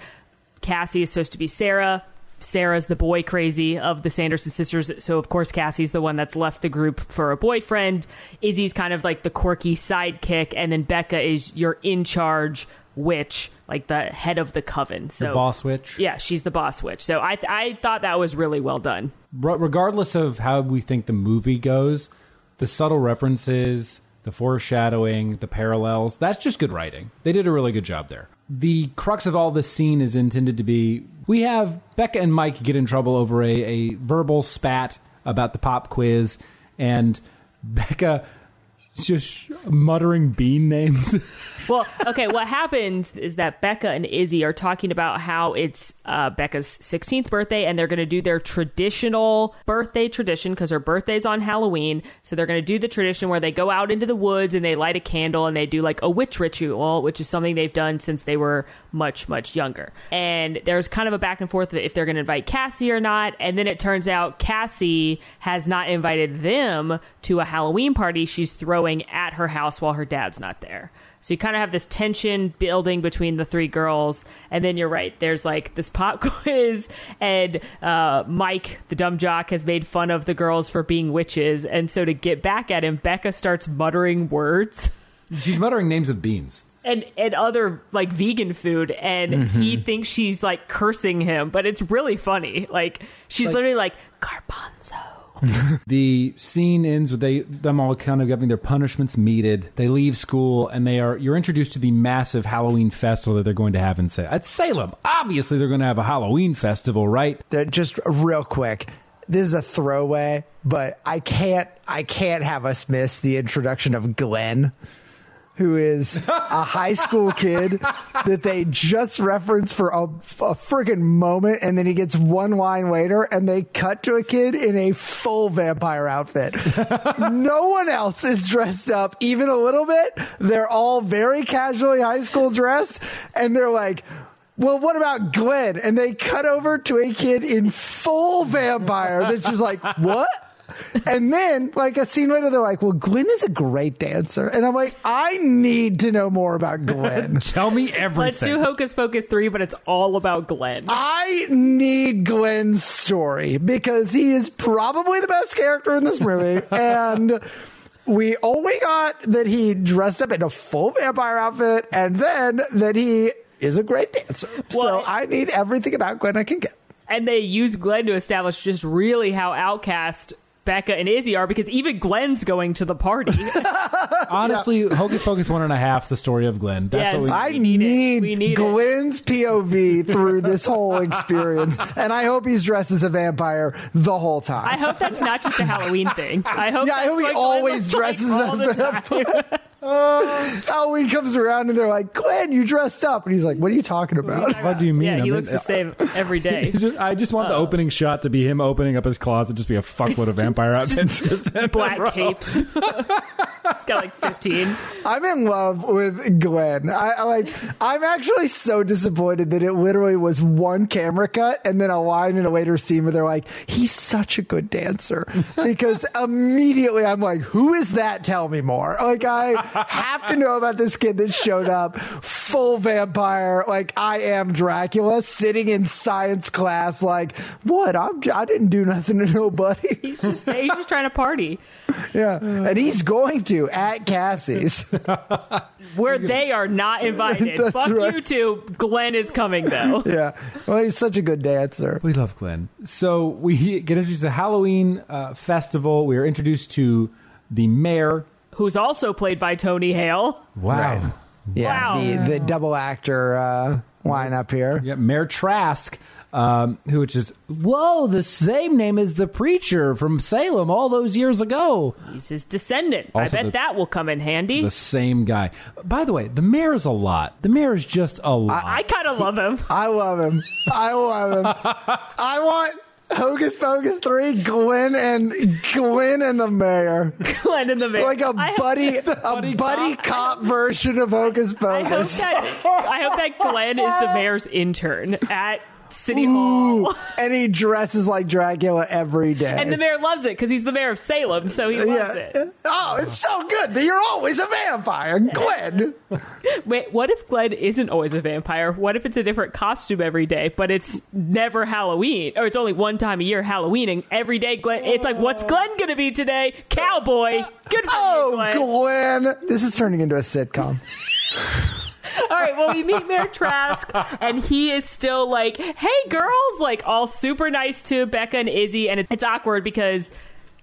cassie is supposed to be sarah. Sarah's the boy crazy of the sanderson sisters so of course cassie's the one that's left the group for a boyfriend. Izzy's kind of like the quirky sidekick and then becca is you're in charge witch like the head of the coven so The boss witch. yeah she's the boss witch so i i thought that was really well done regardless of how we think the movie goes, the subtle references, the foreshadowing, the parallels, that's just good writing. They did a really good job there. The crux of all this scene is intended to be we have Becca and Mike get in trouble over a, a verbal spat about the pop quiz, and [laughs] Becca just muttering bean names. [laughs] Well, okay, what happens is that Becca and Izzy are talking about how it's uh, Becca's 16th birthday and they're going to do their traditional birthday tradition because her birthday's on Halloween. So they're going to do the tradition where they go out into the woods and they light a candle and they do like a witch ritual, which is something they've done since they were much, much younger. And there's kind of a back and forth if they're going to invite Cassie or not. And then it turns out Cassie has not invited them to a Halloween party. She's throwing going at her house while her dad's not there. So you kind of have this tension building between the three girls, and then you're right. There's like this pop [laughs] quiz, and uh, Mike, the dumb jock, has made fun of the girls for being witches, and so to get back at him, Becca starts muttering words. She's muttering names of beans. and and other like vegan food and he thinks she's like cursing him but it's really funny like she's literally like garbanzo [laughs] The scene ends with they them all kind of having their punishments meted. They leave school and they are you're introduced to the massive Halloween festival that they're going to have in Salem. At Salem, obviously they're going to have a Halloween festival, right? That just real quick. This is a throwaway, but I can't I can't have us miss the introduction of Glenn, who is a high school kid that they just reference for a, a friggin' moment, and then he gets one line later, and they cut to a kid in a full vampire outfit. [laughs] no one else is dressed up even a little bit. They're all very casually high school dressed, and they're like. Well, what about Glenn? And they cut over to a kid in full vampire that's just like, what? And then, like a scene later, they're like, well, Glenn is a great dancer. And I'm like, I need to know more about Glenn. [laughs] Tell me everything. let's do hocus pocus 3 but it's all about glenn I need Glenn's story because he is probably the best character in this movie. [laughs] and we only got that he dressed up in a full vampire outfit and then that he is a great dancer. so I need everything about Glenn I can get. and they use glenn to establish just really how outcast becca and izzy are because even glenn's going to the party [laughs] Honestly, Hocus Pocus one and a half, the story of Glenn. That's Yes. what we I We need, need it. We need it. Glenn's POV through this whole experience, and I hope he's dressed as a vampire the whole time. i hope that's not just a halloween thing i hope Yeah, I that's hope he what Glenn always looks like dresses all as the a [laughs] time. Halloween comes around and they're like, "Glenn, you dressed up," and he's like, "What are you talking about?" What do you mean? yeah I he mean, looks the same every [laughs] day I just, I just want the uh. opening shot to be him opening up his closet, just be a fuckload of vampire [laughs] outfits. [laughs] just in a black row. capes. It's got like 15. I'm in love with Glenn. I, I like. I'm actually so disappointed that it literally was one camera cut and then a line in a later scene where they're like, "He's such a good dancer," [laughs] because immediately I'm like, "Who is that? Tell me more." Like I have to know about this kid that showed up full vampire, like I am Dracula, sitting in science class, like, "What? I'm. I didn't do nothing to nobody." He's just he's just trying to party. [laughs] Yeah, and he's going to at Cassie's. [laughs] Where they are not [laughs] invited. That's Fuck right. you two. Glenn is coming though. Yeah, well, he's such a good dancer. We love Glenn. So we get introduced to the Halloween uh, festival. We are introduced to the mayor. Who's also played by Tony Hale. Wow. Yeah, Wow. the the double actor uh, lineup here. Yeah, Mayor Trask, um, who which is whoa, the same name as the preacher from Salem all those years ago. He's his descendant. I bet the- that will come in handy. The same guy. By the way, the mayor is a lot. The mayor is just a lot. I kind of love him. [laughs] I love him. I love him. [laughs] I want Hocus Pocus three, Glenn and Glenn and the mayor, Glenn and the mayor. like a buddy, a buddy buddy, cop. cop version of Hocus I hope Pocus. that I hope that Glenn is the mayor's intern at City Ooh, Hall. and he dresses like Dracula every day. And the mayor loves it because he's the mayor of Salem, so he loves yeah. it. Oh, it's so good that you're always a vampire, Glenn. [laughs] Wait, what if Glenn isn't always a vampire? What if it's a different costume every day, but it's never Halloween, or it's only one time a year Halloween, and every day Glenn? It's like, what's Glenn gonna be today? Cowboy. Good for you, Oh, Glenn. Glenn. This is turning into a sitcom. [laughs] All right, well, we meet Mayor Trask, and he is still like, hey, girls, like all super nice to Becca and Izzy. And it's awkward because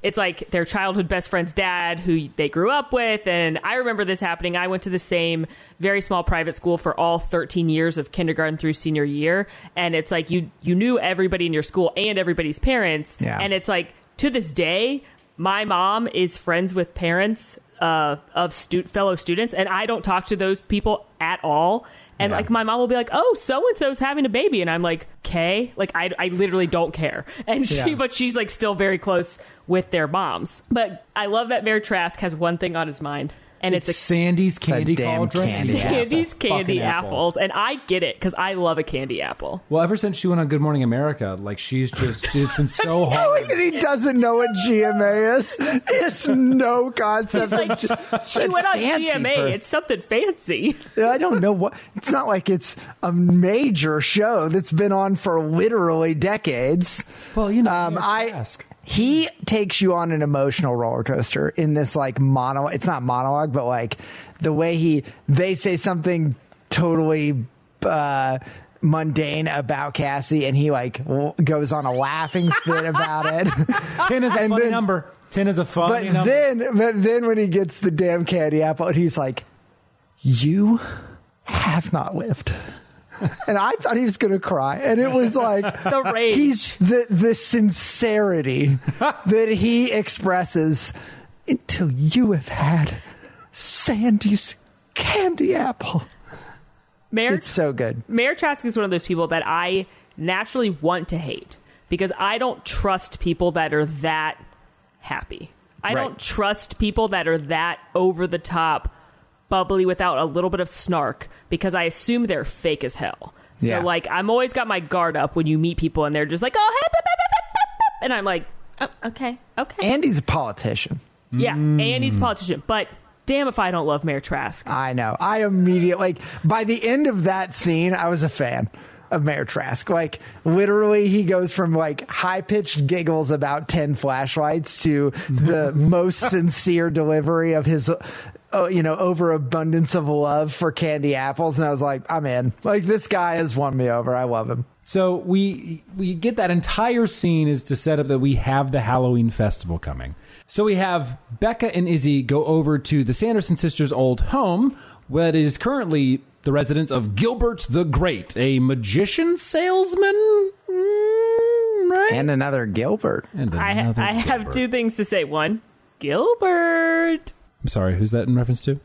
it's like their childhood best friend's dad who they grew up with. And I remember this happening. I went to the same very small private school for all 13 years of kindergarten through senior year. And it's like you, you knew everybody in your school and everybody's parents. Yeah. And it's like to this day, my mom is friends with parents uh, of stu- fellow students, and I don't talk to those people at all. And Yeah. like my mom will be like, "Oh, so and so's having a baby," and I'm like, "Okay," like I, I literally don't care. [laughs] And she, Yeah. but she's like still very close with their moms. But I love that Mayor Trask has one thing on his mind. And it's, a Sandy's candy damn cauldron. candy Sandy's apple. candy apple. apples, and I get it because I love a candy apple. Well, ever since she went on Good Morning America, like she's just she's been [laughs] so I hard. like that he doesn't know what GMA is. It's no concept. Like just, she went on fancy GMA. for- It's something fancy. I don't know what. It's not like it's a major show that's been on for literally decades. Well, you know, um, you I ask. He takes you on an emotional roller coaster in this like mono. It's not monologue, but like the way he they say something totally uh, mundane about Cassie, and he like w- goes on a laughing fit about it. [laughs] ten is a and funny then- number. Ten is a But funny number. then, but then when he gets the damn candy apple, and he's like, "You have not lived." And I thought he was going to cry, and it was like [laughs] The rage. He's the the sincerity [laughs] that he expresses until you have had Sandy's candy apple. Mayor It's so good. Mayor Trask is one of those people that I naturally want to hate because I don't trust people that are that happy. I Right. don't trust people that are that over the top, bubbly without a little bit of snark because I assume they're fake as hell. So Yeah. like I'm always got my guard up when you meet people and they're just like, "Oh, hey, beep, beep, beep, beep, beep," and I'm like, oh, "Okay, okay." Andy's a politician. yeah, and he's a politician, but damn if I don't love Mayor Trask. I know. I immediately like by the end of that scene, I was a fan of Mayor Trask. Like literally, he goes from like high pitched giggles about ten flashlights to the [laughs] most sincere delivery of his. Uh, you know, overabundance of love for candy apples, and I was like, I'm in. Like this guy has won me over. I love him. So we we get that entire scene is to set up that we have the Halloween festival coming. So we have Becca and Izzy go over to the Sanderson sisters' old home, that is currently the residence of Gilbert the Great, a magician salesman, Mm, right? And another Gilbert. And I, another I have Gilbert. two things to say. One, Gilbert. I'm sorry, who's that in reference to?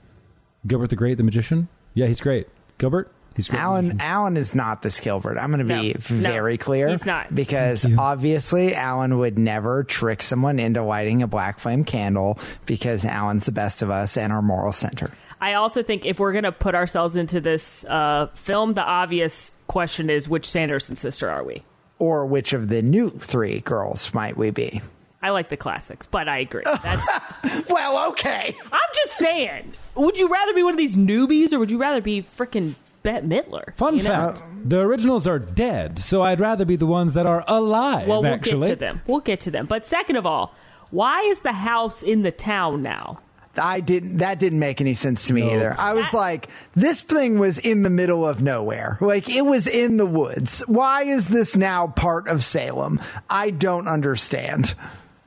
Gilbert the Great, the magician. Yeah, he's great. Gilbert, he's great. Alan Alan is not this Gilbert. I'm going to be No, no, very clear. he's not. because obviously Alan would never trick someone into lighting a black flame candle because Alan's the best of us and our moral center. I also think if we're going to put ourselves into this uh, film, the obvious question is which Sanderson sister are we? Or which of the new three girls might we be? I like the classics, but I agree. That's, [laughs] Well, okay. I'm just saying. Would you rather be one of these newbies or would you rather be freaking Bette Midler? Fun You know? fact: the originals are dead, so I'd rather be the ones that are alive. Well, we'll actually, get to them. We'll get to them. But second of all, why is the house in the town now? I didn't. That didn't make any sense to me either. I was That- like, this thing was in the middle of nowhere. Like it was in the woods. Why is this now part of Salem? I don't understand.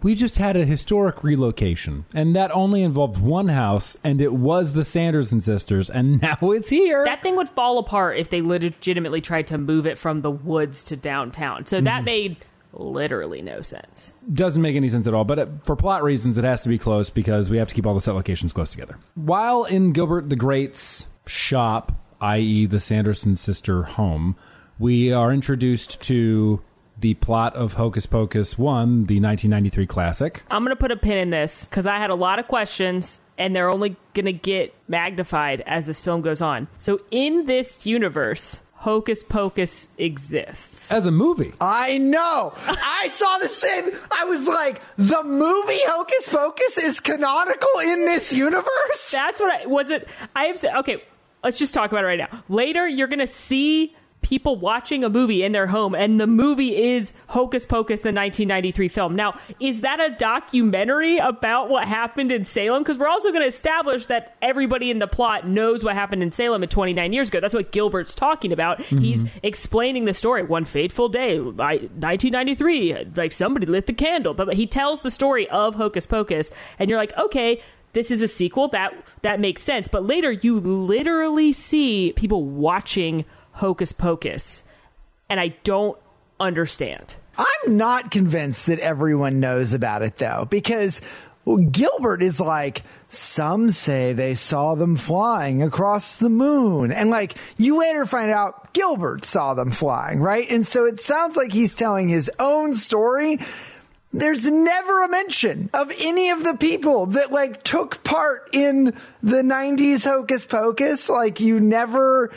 We just had a historic relocation, and that only involved one house, and it was the Sanderson sisters, and [laughs] now it's here. That thing would fall apart if they legitimately tried to move it from the woods to downtown. So Mm-hmm. that made literally no sense. doesn't make any sense at all. But it, for plot reasons, it has to be close because we have to keep all the set locations close together. While in Gilbert the Great's shop, i.e., the Sanderson sister home, we are introduced to the plot of Hocus Pocus 1, the 1993 classic. I'm going to put a pin in this because I had a lot of questions and they're only going to get magnified as this film goes on. So, in this universe, Hocus Pocus exists. As a movie. I know. I saw the same. I was like, the movie Hocus Pocus is canonical in this universe. That's what I was it. I have said, okay, let's just talk about it right now. Later, you're going to see people watching a movie in their home, and the movie is Hocus Pocus, the 1993 film. Now, is that a documentary about what happened in Salem? Because we're also going to establish that everybody in the plot knows what happened in Salem at 29 years ago. That's what Gilbert's talking about. Mm-hmm. He's explaining the story. One fateful day, I- 1993, like somebody lit the candle, but he tells the story of Hocus Pocus, and you're like, okay this is a sequel that that makes sense but later you literally see people watching hocus pocus and i don't understand I'm not convinced that everyone knows about it though, because Gilbert is like, some say they saw them flying across the moon. And like, you later find out Gilbert saw them flying, right? And so it sounds like he's telling his own story. there's never a mention of any of the people that like took part in the 90s hocus pocus like you never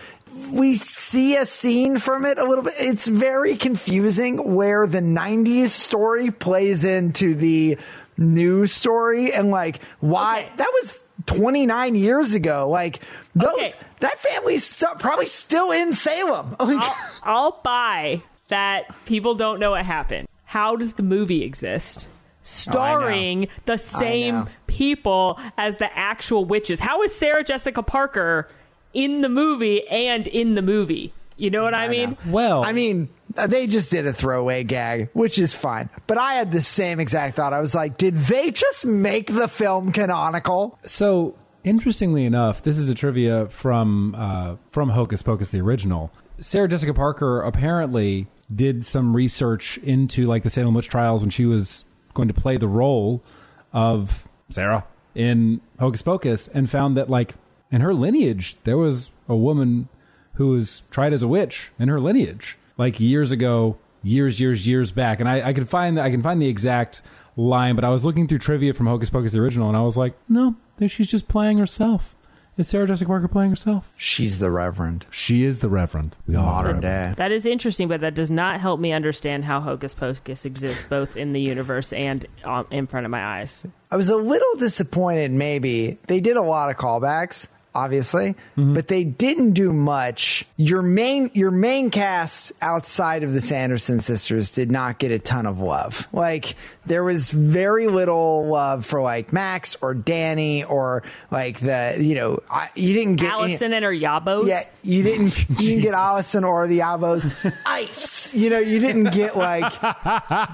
we see a scene from it a little bit it's very confusing where the 90s story plays into the new story and like why Okay. that was 29 years ago like those Okay. that family's stu- probably still in salem [laughs] like I'll, I'll buy that people don't know what happened. How does the movie exist? Starring the same people as the actual witches. How is Sarah Jessica Parker in the movie and in the movie? You know what I, mean? Well, I mean, they just did a throwaway gag, which is fine. But I had the same exact thought. I was like, did they just make the film canonical? So interestingly enough, this is a trivia from uh, from Hocus Pocus, the original. Sarah Jessica Parker apparently did some research into like the Salem witch trials when she was going to play the role of Sarah in Hocus Pocus, and found that like in her lineage there was a woman who was tried as a witch in her lineage, like years ago, years, years, years back. And I, I can find I can find the exact line, but I was looking through trivia from Hocus Pocus the original, and I was like, no, she's just playing herself. Is Sarah Jessica Parker playing herself. She's the Reverend. She is the Reverend. We all Modern Reverend. day. That is interesting, but that does not help me understand how Hocus Pocus exists both in the universe and in front of my eyes. I was a little disappointed, maybe. They did a lot of callbacks. Obviously, mm-hmm. but they didn't do much. Your main your main cast outside of the Sanderson sisters did not get a ton of love. Like there was very little love for like Max or Danny or like the you know I, you didn't get any- Allison and her yabos. Yeah, you didn't. You didn't get [laughs] Allison or the Yabos. Ice. You know, you didn't get like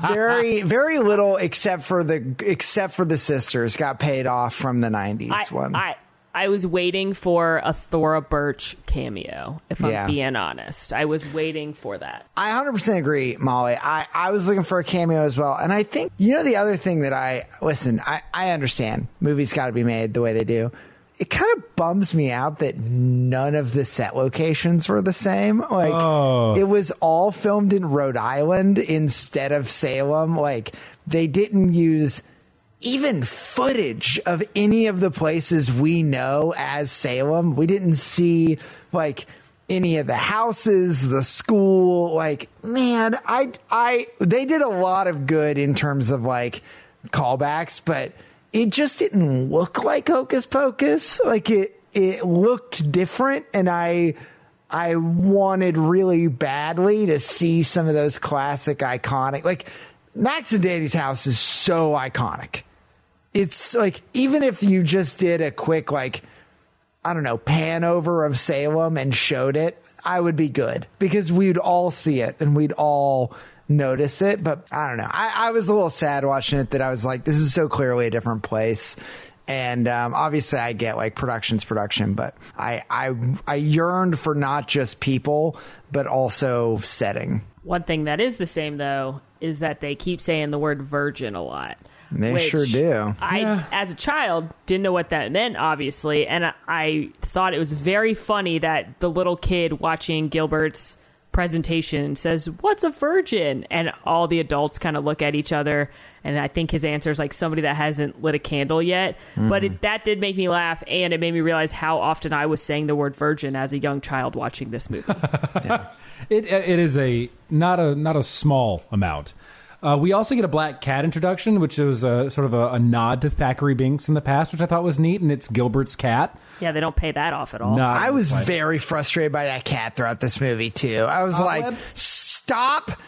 very, very little except for the except for the sisters got paid off from the '90s I, one. I, I was waiting for a Thora Birch cameo, if I'm Yeah. being honest. I was waiting for that. I 100% agree, Molly. I, I was looking for a cameo as well. And I think, you know, the other thing that I, listen, I, I understand movies got to be made the way they do. It kind of bums me out that none of the set locations were the same. Like, Oh. it was all filmed in Rhode Island instead of Salem. Like, they didn't use even footage of any of the places we know as Salem. We didn't see like any of the houses, the school. Like, man, I, I, they did a lot of good in terms of like callbacks, but it just didn't look like Hocus Pocus. Like it, it looked different, and I. I wanted really badly to see some of those classic iconic like Max and Danny's house is so iconic. It's like even if you just did a quick like I don't know, pan over of Salem and showed it, I would be good because we'd all see it and we'd all notice it. But I don't know. I, I was a little sad watching it that I was like, this is so clearly a different place. And um, obviously, I get like production's production, but I, I I yearned for not just people, but also setting. One thing that is the same, though, is that they keep saying the word virgin a lot. They which sure do. I, Yeah. as a child, didn't know what that meant, obviously, and I, I thought it was very funny that the little kid watching Gilbert's presentation says, "What's a virgin?" and all the adults kind of look at each other, and I think his answer is like somebody that hasn't lit a candle yet. But it, mm-hmm. that did make me laugh, and it made me realize how often I was saying the word virgin as a young child watching this movie. [laughs] [laughs] It it is a not a not a small amount. Uh, we also get a black cat introduction, which was a, sort of a, a nod to Thackery Binx in the past, which I thought was neat, and it's Gilbert's cat. yeah, they don't pay that off at all. Not I was like- very frustrated by that cat throughout this movie too. I was like, Web? stop,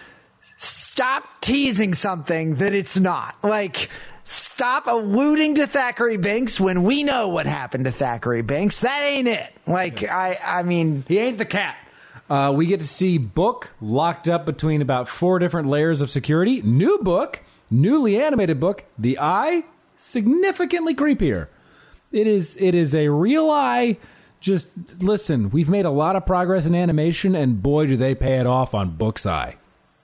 stop teasing something that it's not. Like, stop alluding to Thackery Binx when we know what happened to Thackery Binx. That ain't it. Like, I, I mean, He ain't the cat. Uh, we get to see Book locked up between about four different layers of security. New book, newly animated book. The eye significantly creepier. It is. It is a real eye. Just listen. We've made a lot of progress in animation, and boy, do they pay it off on Book's eye.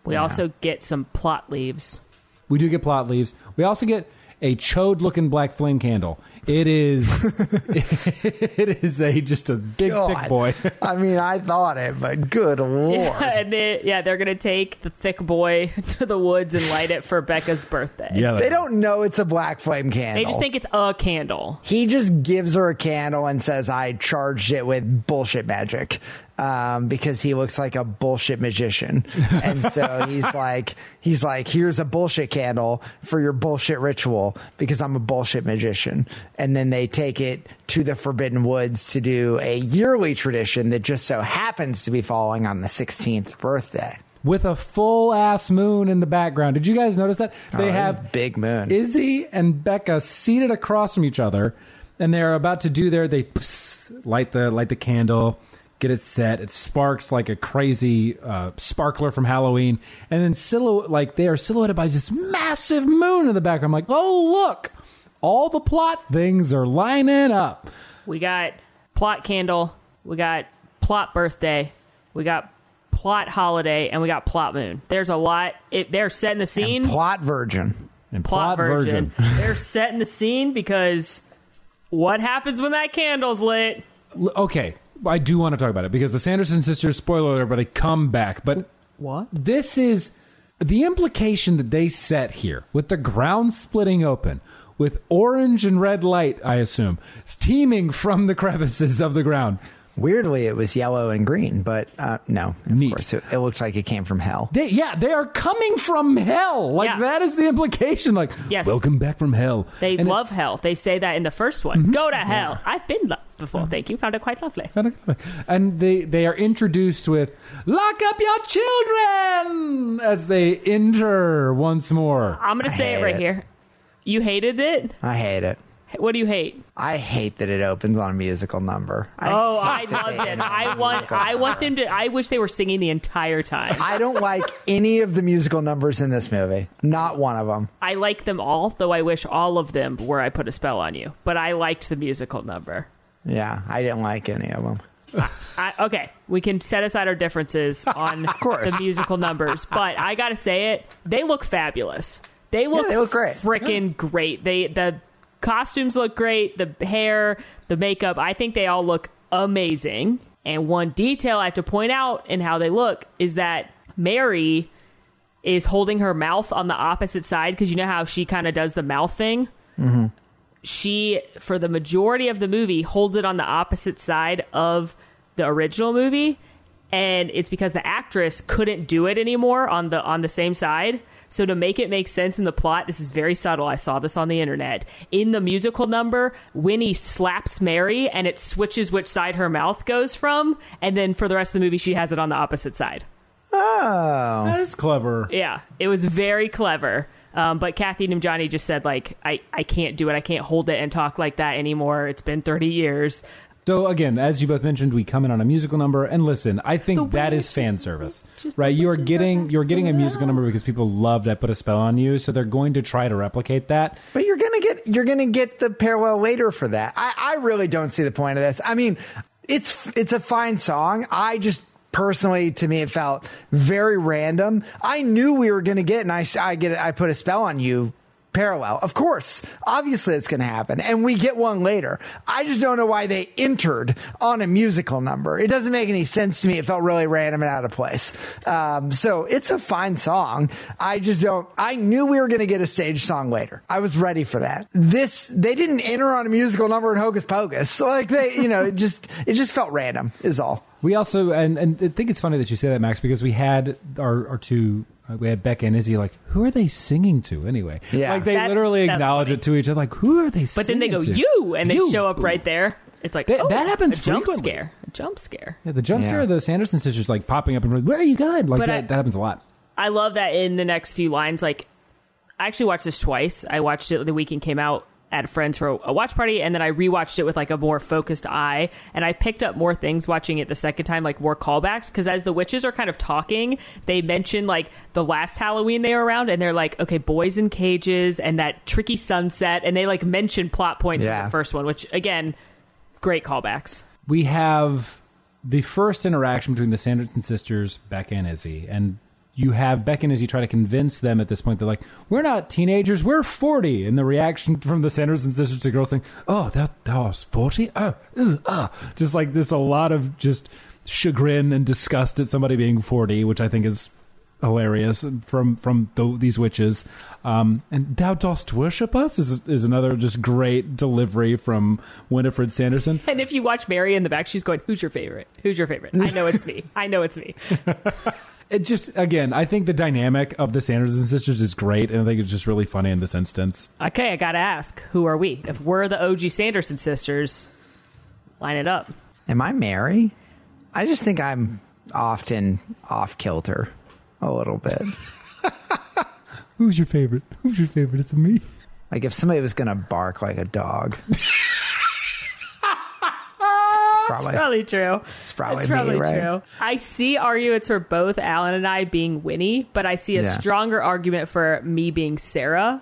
We also get some plot leaves. We do get plot leaves. We also get a chode looking black flame candle. It is [laughs] it is a just a big God. thick boy. I mean, I thought it, but good [laughs] lord. Yeah, and they, yeah, they're gonna take the thick boy [laughs] to the woods and light it for Becca's birthday. yeah, They don't know it's a black flame candle. They just think it's a candle. he just gives her a candle and says, "I charged it with bullshit magic," um, because he looks like a bullshit magician, and so [laughs] he's like, he's like, "Here's a bullshit candle for your bullshit ritual because I'm a bullshit magician," and then they take it to the Forbidden Woods to do a yearly tradition that just so happens to be falling on the 16th birthday. with a full ass moon in the background. Did you guys notice that? They Oh, have big moon. Izzy and Becca seated across from each other, and they're about to do their they light the light the candle, get it set. It sparks like a crazy uh, sparkler from Halloween, and then silhouette like they are silhouetted by this massive moon in the background. I'm like, oh look, all the plot things are lining up. We got plot candle, we got plot birthday, we got plot holiday, and we got plot moon. There's a lot. It, they're setting the scene. Plot virgin. And plot, virgin. [laughs] they're setting the scene because what happens when that candle's lit? L- Okay, I do want to talk about it because the Sanderson sisters, spoiler alert, but I come back. But What? this is the implication that they set here with the ground splitting open with orange and red light, I assume, steaming from the crevices of the ground. Weirdly, it was yellow and green, but uh, no, of Neat. course, it, it looks like it came from hell. They, yeah, they are coming from hell. Like Yeah. that is the implication. Like, Yes. welcome back from hell. They And love it's- hell. They say that in the first one. Go to hell. I've been loved before. Thank you. Found it quite lovely. And they, they are introduced with "Lock up your children" as they enter once more. I'm going to say it hate right it. here. You hated it? I hate it. What do you hate? I hate that it opens on a musical number. I Oh, I loved it. end on a I want I want them to I wish they were singing the entire time. I don't like any of the musical numbers in this movie. Not one of them. I like them all, though I wish all of them were I put a spell on you. But I liked the musical number. Yeah, I didn't like any of them. I, okay, we can set aside our differences [laughs] on the musical numbers, but I gotta say it, they look fabulous. They look, they look great. freaking great. They the costumes look great, the hair, the makeup. I think they all look amazing. And one detail I have to point out in how they look is that Mary is holding her mouth on the opposite side because you know how she kind of does the mouth thing mm-hmm. she for the majority of the movie holds it on the opposite side of the original movie and it's because the actress couldn't do it anymore on the on the same side so to make it make sense in the plot this is very subtle i saw this on the internet in the musical number winnie slaps mary and it switches which side her mouth goes from and then for the rest of the movie she has it on the opposite side Oh, That is clever. yeah, it was very clever. Um, but Kathy Najimy just said like, I, I can't do it. I can't hold it and talk like that anymore. It's been 30 years. So again, as you both mentioned, we come in on a musical number, and listen, I think that is fan service, right? You are getting you're getting a musical number because people loved "I Put a Spell on You," so they're going to try to replicate that. but you're gonna get you're gonna get the parallel later for that. I, I really don't see the point of this. I mean, it's it's a fine song. I just personally, to me, it felt very random. I knew we were gonna get, and I I get I put a spell on you. Parallel, of course. Obviously, it's going to happen, and we get one later. I just don't know why they entered on a musical number. It doesn't make any sense to me. It felt really random and out of place. Um, so it's a fine song. I just don't. I knew we were going to get a stage song later. I was ready for that. This they didn't enter on a musical number in Hocus Pocus. So [laughs] like they, you know, it just it just felt random. Is all. We also and and I think it's funny that you say that, Max, because we had our our two. We had Becca and Izzy. Like, who are they singing to anyway? Yeah. like they That- literally that's acknowledge funny. it to each other. Like, who are they? Singing? But then they go, to? you, and they You. show up right there. It's like, That- oh, that happens a jump frequently. scare. A jump scare. Yeah, the jump Yeah. scare of the Sanderson sisters like popping up and like, where are you going? Like But that, I- that happens a lot. I love that in the next few lines. Like, I actually watched this twice. I watched it the weekend came out at friends for a watch party, and then I rewatched it with like a more focused eye, and I picked up more things watching it the second time, like more callbacks. Because as the witches are kind of talking, they mention like the last Halloween they were around, and they're like, okay, boys in cages and that tricky sunset, and they like mention plot points Yeah. from the first one, which again, great callbacks. we have the first interaction between the Sanderson sisters, Becca and Izzy, and you have Beck and you try to convince them at this point. They're like, "We're not teenagers. We're 40." And the reaction from the Sanderson sisters to girls think, "Oh, that that was 40? Oh, ah." just like this, a lot of just chagrin and disgust at somebody being 40, which I think is hilarious from from the, these witches. Um, and "Thou dost worship us" is is another just great delivery from Winifred Sanderson. And if you watch Mary in the back, she's going, "Who's your favorite? Who's your favorite? I know it's me. I know it's me." [laughs] It just again, I think the dynamic of the Sanderson sisters is great, and I think it's just really funny in this instance. Okay, I gotta ask, who are we? If we're the OG Sanderson sisters, line it up. Am I Mary? I just think I'm often off kilter a little bit. [laughs] Who's your favorite? Who's your favorite? It's me. Like if somebody was gonna bark like a dog. [laughs] it's probably, Probably true. It's probably It's probably me, right? true. I see arguments for both Alan and I being Winnie, but I see a Yeah. stronger argument for me being Sarah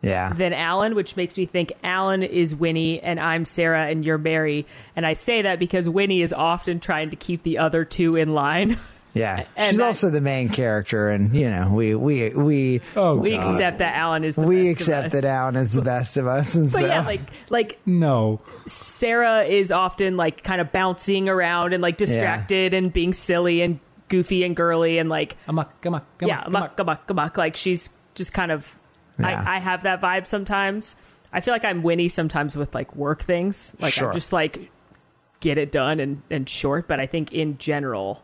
yeah. than Alan, which makes me think Alan is Winnie and I'm Sarah and you're Mary. And I say that because Winnie is often trying to keep the other two in line. [laughs] Yeah. And She's I- also the main character and you know, we we we Oh, we God. accept that Alan is the we best of accept us. that Alan is the best of us and But so yeah, like like no. Sarah is often like kind of bouncing around and like distracted and being silly and goofy and girly and like Come on, come on, come yeah, on, come muck, muck, muck. Like she's just kind of. Yeah. I, I have that vibe sometimes. I feel like I'm Winnie sometimes with like work things. Like Sure. I'm just like get it done and and short. But I think in general,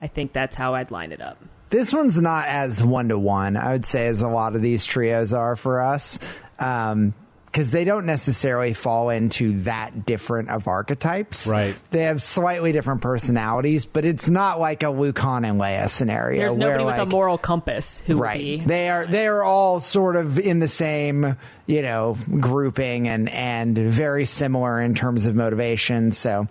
I think that's how I'd line it up. This one's not as one to one, I would say, as a lot of these trios are for us. Um, because they don't necessarily fall into that different of archetypes. Right. They have slightly different personalities, but it's not like a Lucan and Leia scenario. There's where, nobody with a moral compass who right would be. they are they are all sort of in the same you know grouping and and very similar in terms of motivation so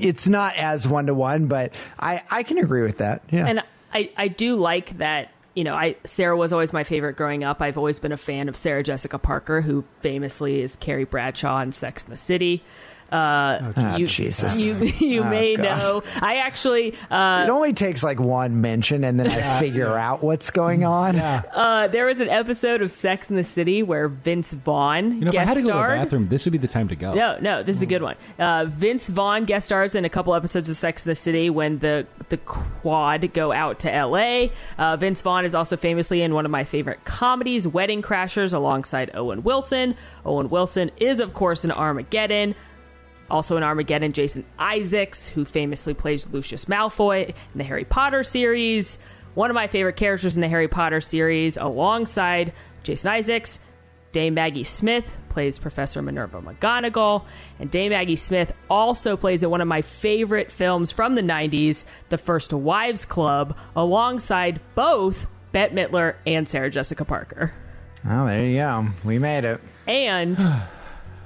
it's not as one to one but i i can agree with that yeah And I, I do like that, you know, I Sarah was always my favorite growing up. I've always been a fan of Sarah Jessica Parker, who famously is Carrie Bradshaw in Sex and the City. Uh, Ah, you, Jesus. you you Oh, may God. know. I actually uh, it only takes like one mention and then i figure out what's going on Yeah. [laughs] uh, there was an episode of Sex in the City where Vince Vaughn You know, if I guest had to go to the starred. bathroom, this would be the time to go. No, no, this is a good one. Uh, Vince Vaughn guest stars in a couple episodes of Sex in the City when the the quad go out to L.A. Uh, Vince Vaughn is also famously in one of my favorite comedies, Wedding Crashers, alongside Owen Wilson. Owen Wilson is, of course, in Armageddon. Also in Armageddon, Jason Isaacs, who famously plays Lucius Malfoy in the Harry Potter series. One of my favorite characters in the Harry Potter series, alongside Jason Isaacs. Dame Maggie Smith plays Professor Minerva McGonagall, and Dame Maggie Smith also plays in one of my favorite films from the 90s, The First Wives Club, alongside both Bette Midler and Sarah Jessica Parker. oh there you go we made it And [sighs] [sighs] [sighs]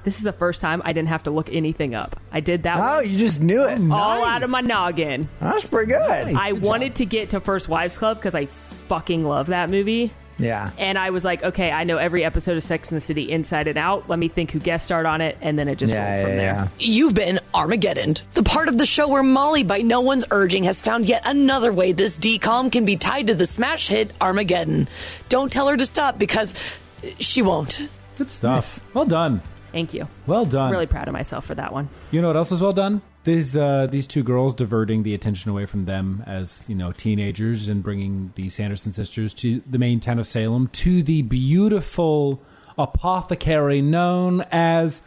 this is the first time I didn't have to look anything up. I did that oh one you just knew it all out of my noggin. that's pretty good I wanted to get to First Wives Club because I fucking love that movie. yeah And I was like, okay, I know every episode of Sex and the City inside and out. Let me think who guest starred on it, and then it just yeah rolled yeah, from there. yeah. You've been Armageddon, the part of the show where Molly, by no one's urging, has found yet another way this decom can be tied to the smash hit Armageddon. Don't tell her to stop because she won't. Good stuff. Well done. Thank you. Well done. Really proud of myself for that one. You know what else was well done? These uh, these two girls diverting the attention away from them as you know teenagers and bringing the Sanderson sisters to the main town of Salem to the beautiful apothecary known as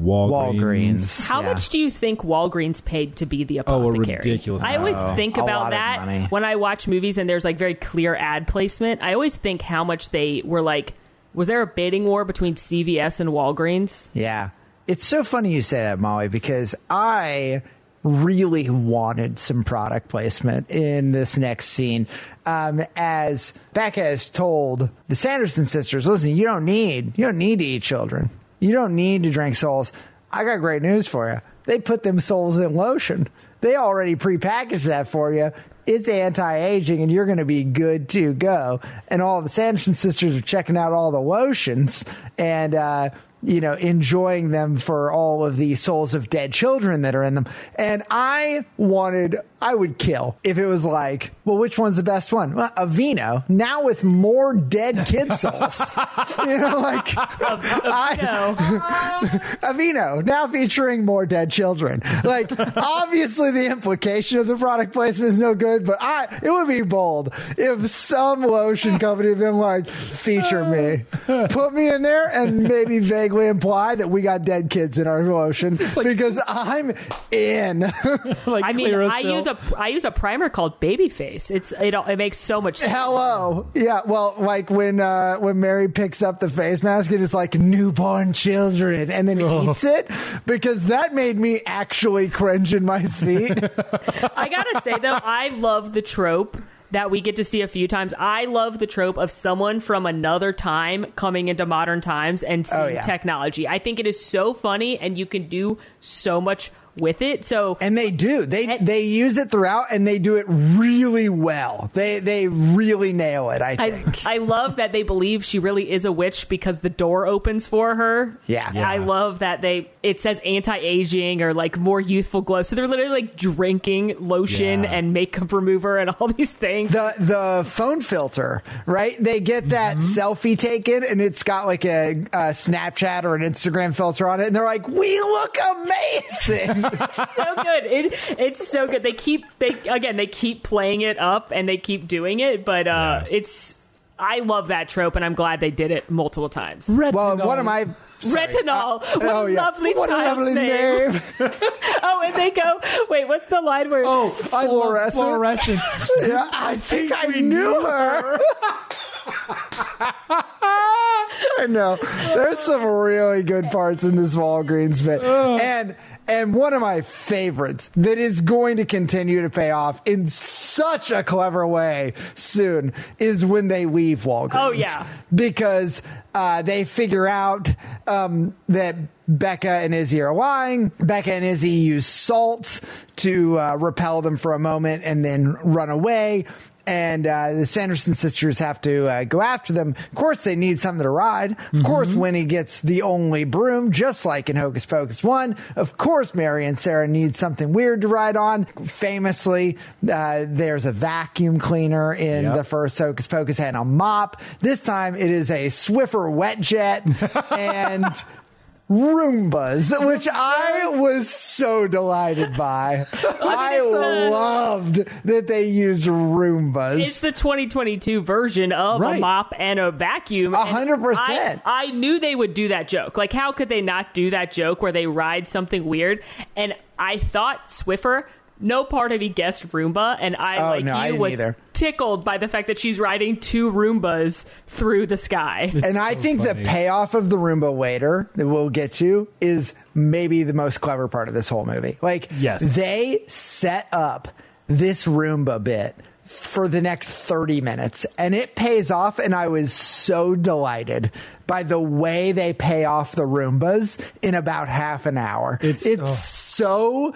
Walgreens. walgreens How yeah. much do you think Walgreens paid to be the apothecary? Oh, a apothecary? ridiculous I always amount. think about that when I watch movies and there's like very clear ad placement. I always think how much they were like. Was there a bidding war between CVS and Walgreens? Yeah. It's so funny you say that, Molly, because I really wanted some product placement in this next scene. Um, as Becca has told the Sanderson sisters, listen, you don't need, you don't need to eat children. You don't need to drink souls. I got great news for you. They put them souls in lotion. They already prepackaged that for you. It's anti-aging and you're going to be good to go. And all the Sanderson sisters are checking out all the lotions and, uh, you know, enjoying them for all of the souls of dead children that are in them. And I wanted, I would kill if it was like, well, which one's the best one? Well, Aveeno, now with more dead kid souls. [laughs] you know, like, I, Aveeno, now featuring more dead children. Like, obviously, the implication of the product placement is no good, but I, it would be bold if some lotion company had been like, feature me, [laughs] put me in there, and maybe vaguely imply that we got dead kids in our lotion because I'm in. [laughs] like I mean, I use a I use a primer called Babyface. It's it it makes so much sense. Hello. Yeah, well, like when uh when Mary picks up the face mask and it's like newborn children and then eats it because that made me actually cringe in my seat. [laughs] I gotta say though, I love the trope that we get to see a few times. I love the trope of someone from another time coming into modern times and seeing Oh, yeah. technology. I think it is so funny and you can do so much with it. So And they do. They And- they use it throughout and they do it really well. They they really nail it, I I, think. I love that they believe she really is a witch because the door opens for her. Yeah. And I love that they it says anti-aging or like more youthful glow. So they're literally like drinking lotion Yeah. and makeup remover and all these things. the the phone filter, right? They get that Mm-hmm. selfie taken, and it's got like a, a Snapchat or an Instagram filter on it, and they're like, "We look amazing." [laughs] so good. It it's so good. They keep they again they keep playing it up and they keep doing it, but uh Yeah. it's I love that trope and I'm glad they did it multiple times. well, one of my sorry. Retinol. What a oh, yeah. lovely what a child's lovely name. name. [laughs] Oh, and they go, wait, what's the line where Oh, I love Fluorescent. [laughs] yeah, I think I knew her. I know. There's some really good parts in this Walgreens bit. And and one of my favorites that is going to continue to pay off in such a clever way soon is when they leave Walgreens. Oh, yeah. Because uh, they figure out um, that Becca and Izzy are lying. Becca and Izzy use salt to uh, repel them for a moment and then run away. And uh, the Sanderson sisters have to uh, go after them. Of course, they need something to ride. Of course, Winnie gets the only broom, just like in Hocus Pocus 1. Of course, Mary and Sarah need something weird to ride on. Famously, uh, there's a vacuum cleaner in Yep. the first Hocus Pocus and a mop. This time, it is a Swiffer wet jet [laughs] and. Roombas, which I was so delighted by. [laughs] I uh, loved that they used Roombas. it's the 2022 version of a mop and a vacuum. A And hundred percent. I, I knew they would do that joke. Like, how could they not do that joke where they ride something weird? And I thought Swiffer, no part of me guessed Roomba, and I, Oh, like no, you, didn't was either. tickled by the fact that she's riding two Roombas through the sky. and I think funny. the payoff of the Roomba waiter that we'll get to is maybe the most clever part of this whole movie. Like, Yes. they set up this Roomba bit for the next 30 minutes and it pays off and I was so delighted by the way they pay off the Roombas in about half an hour. It's- it's oh. so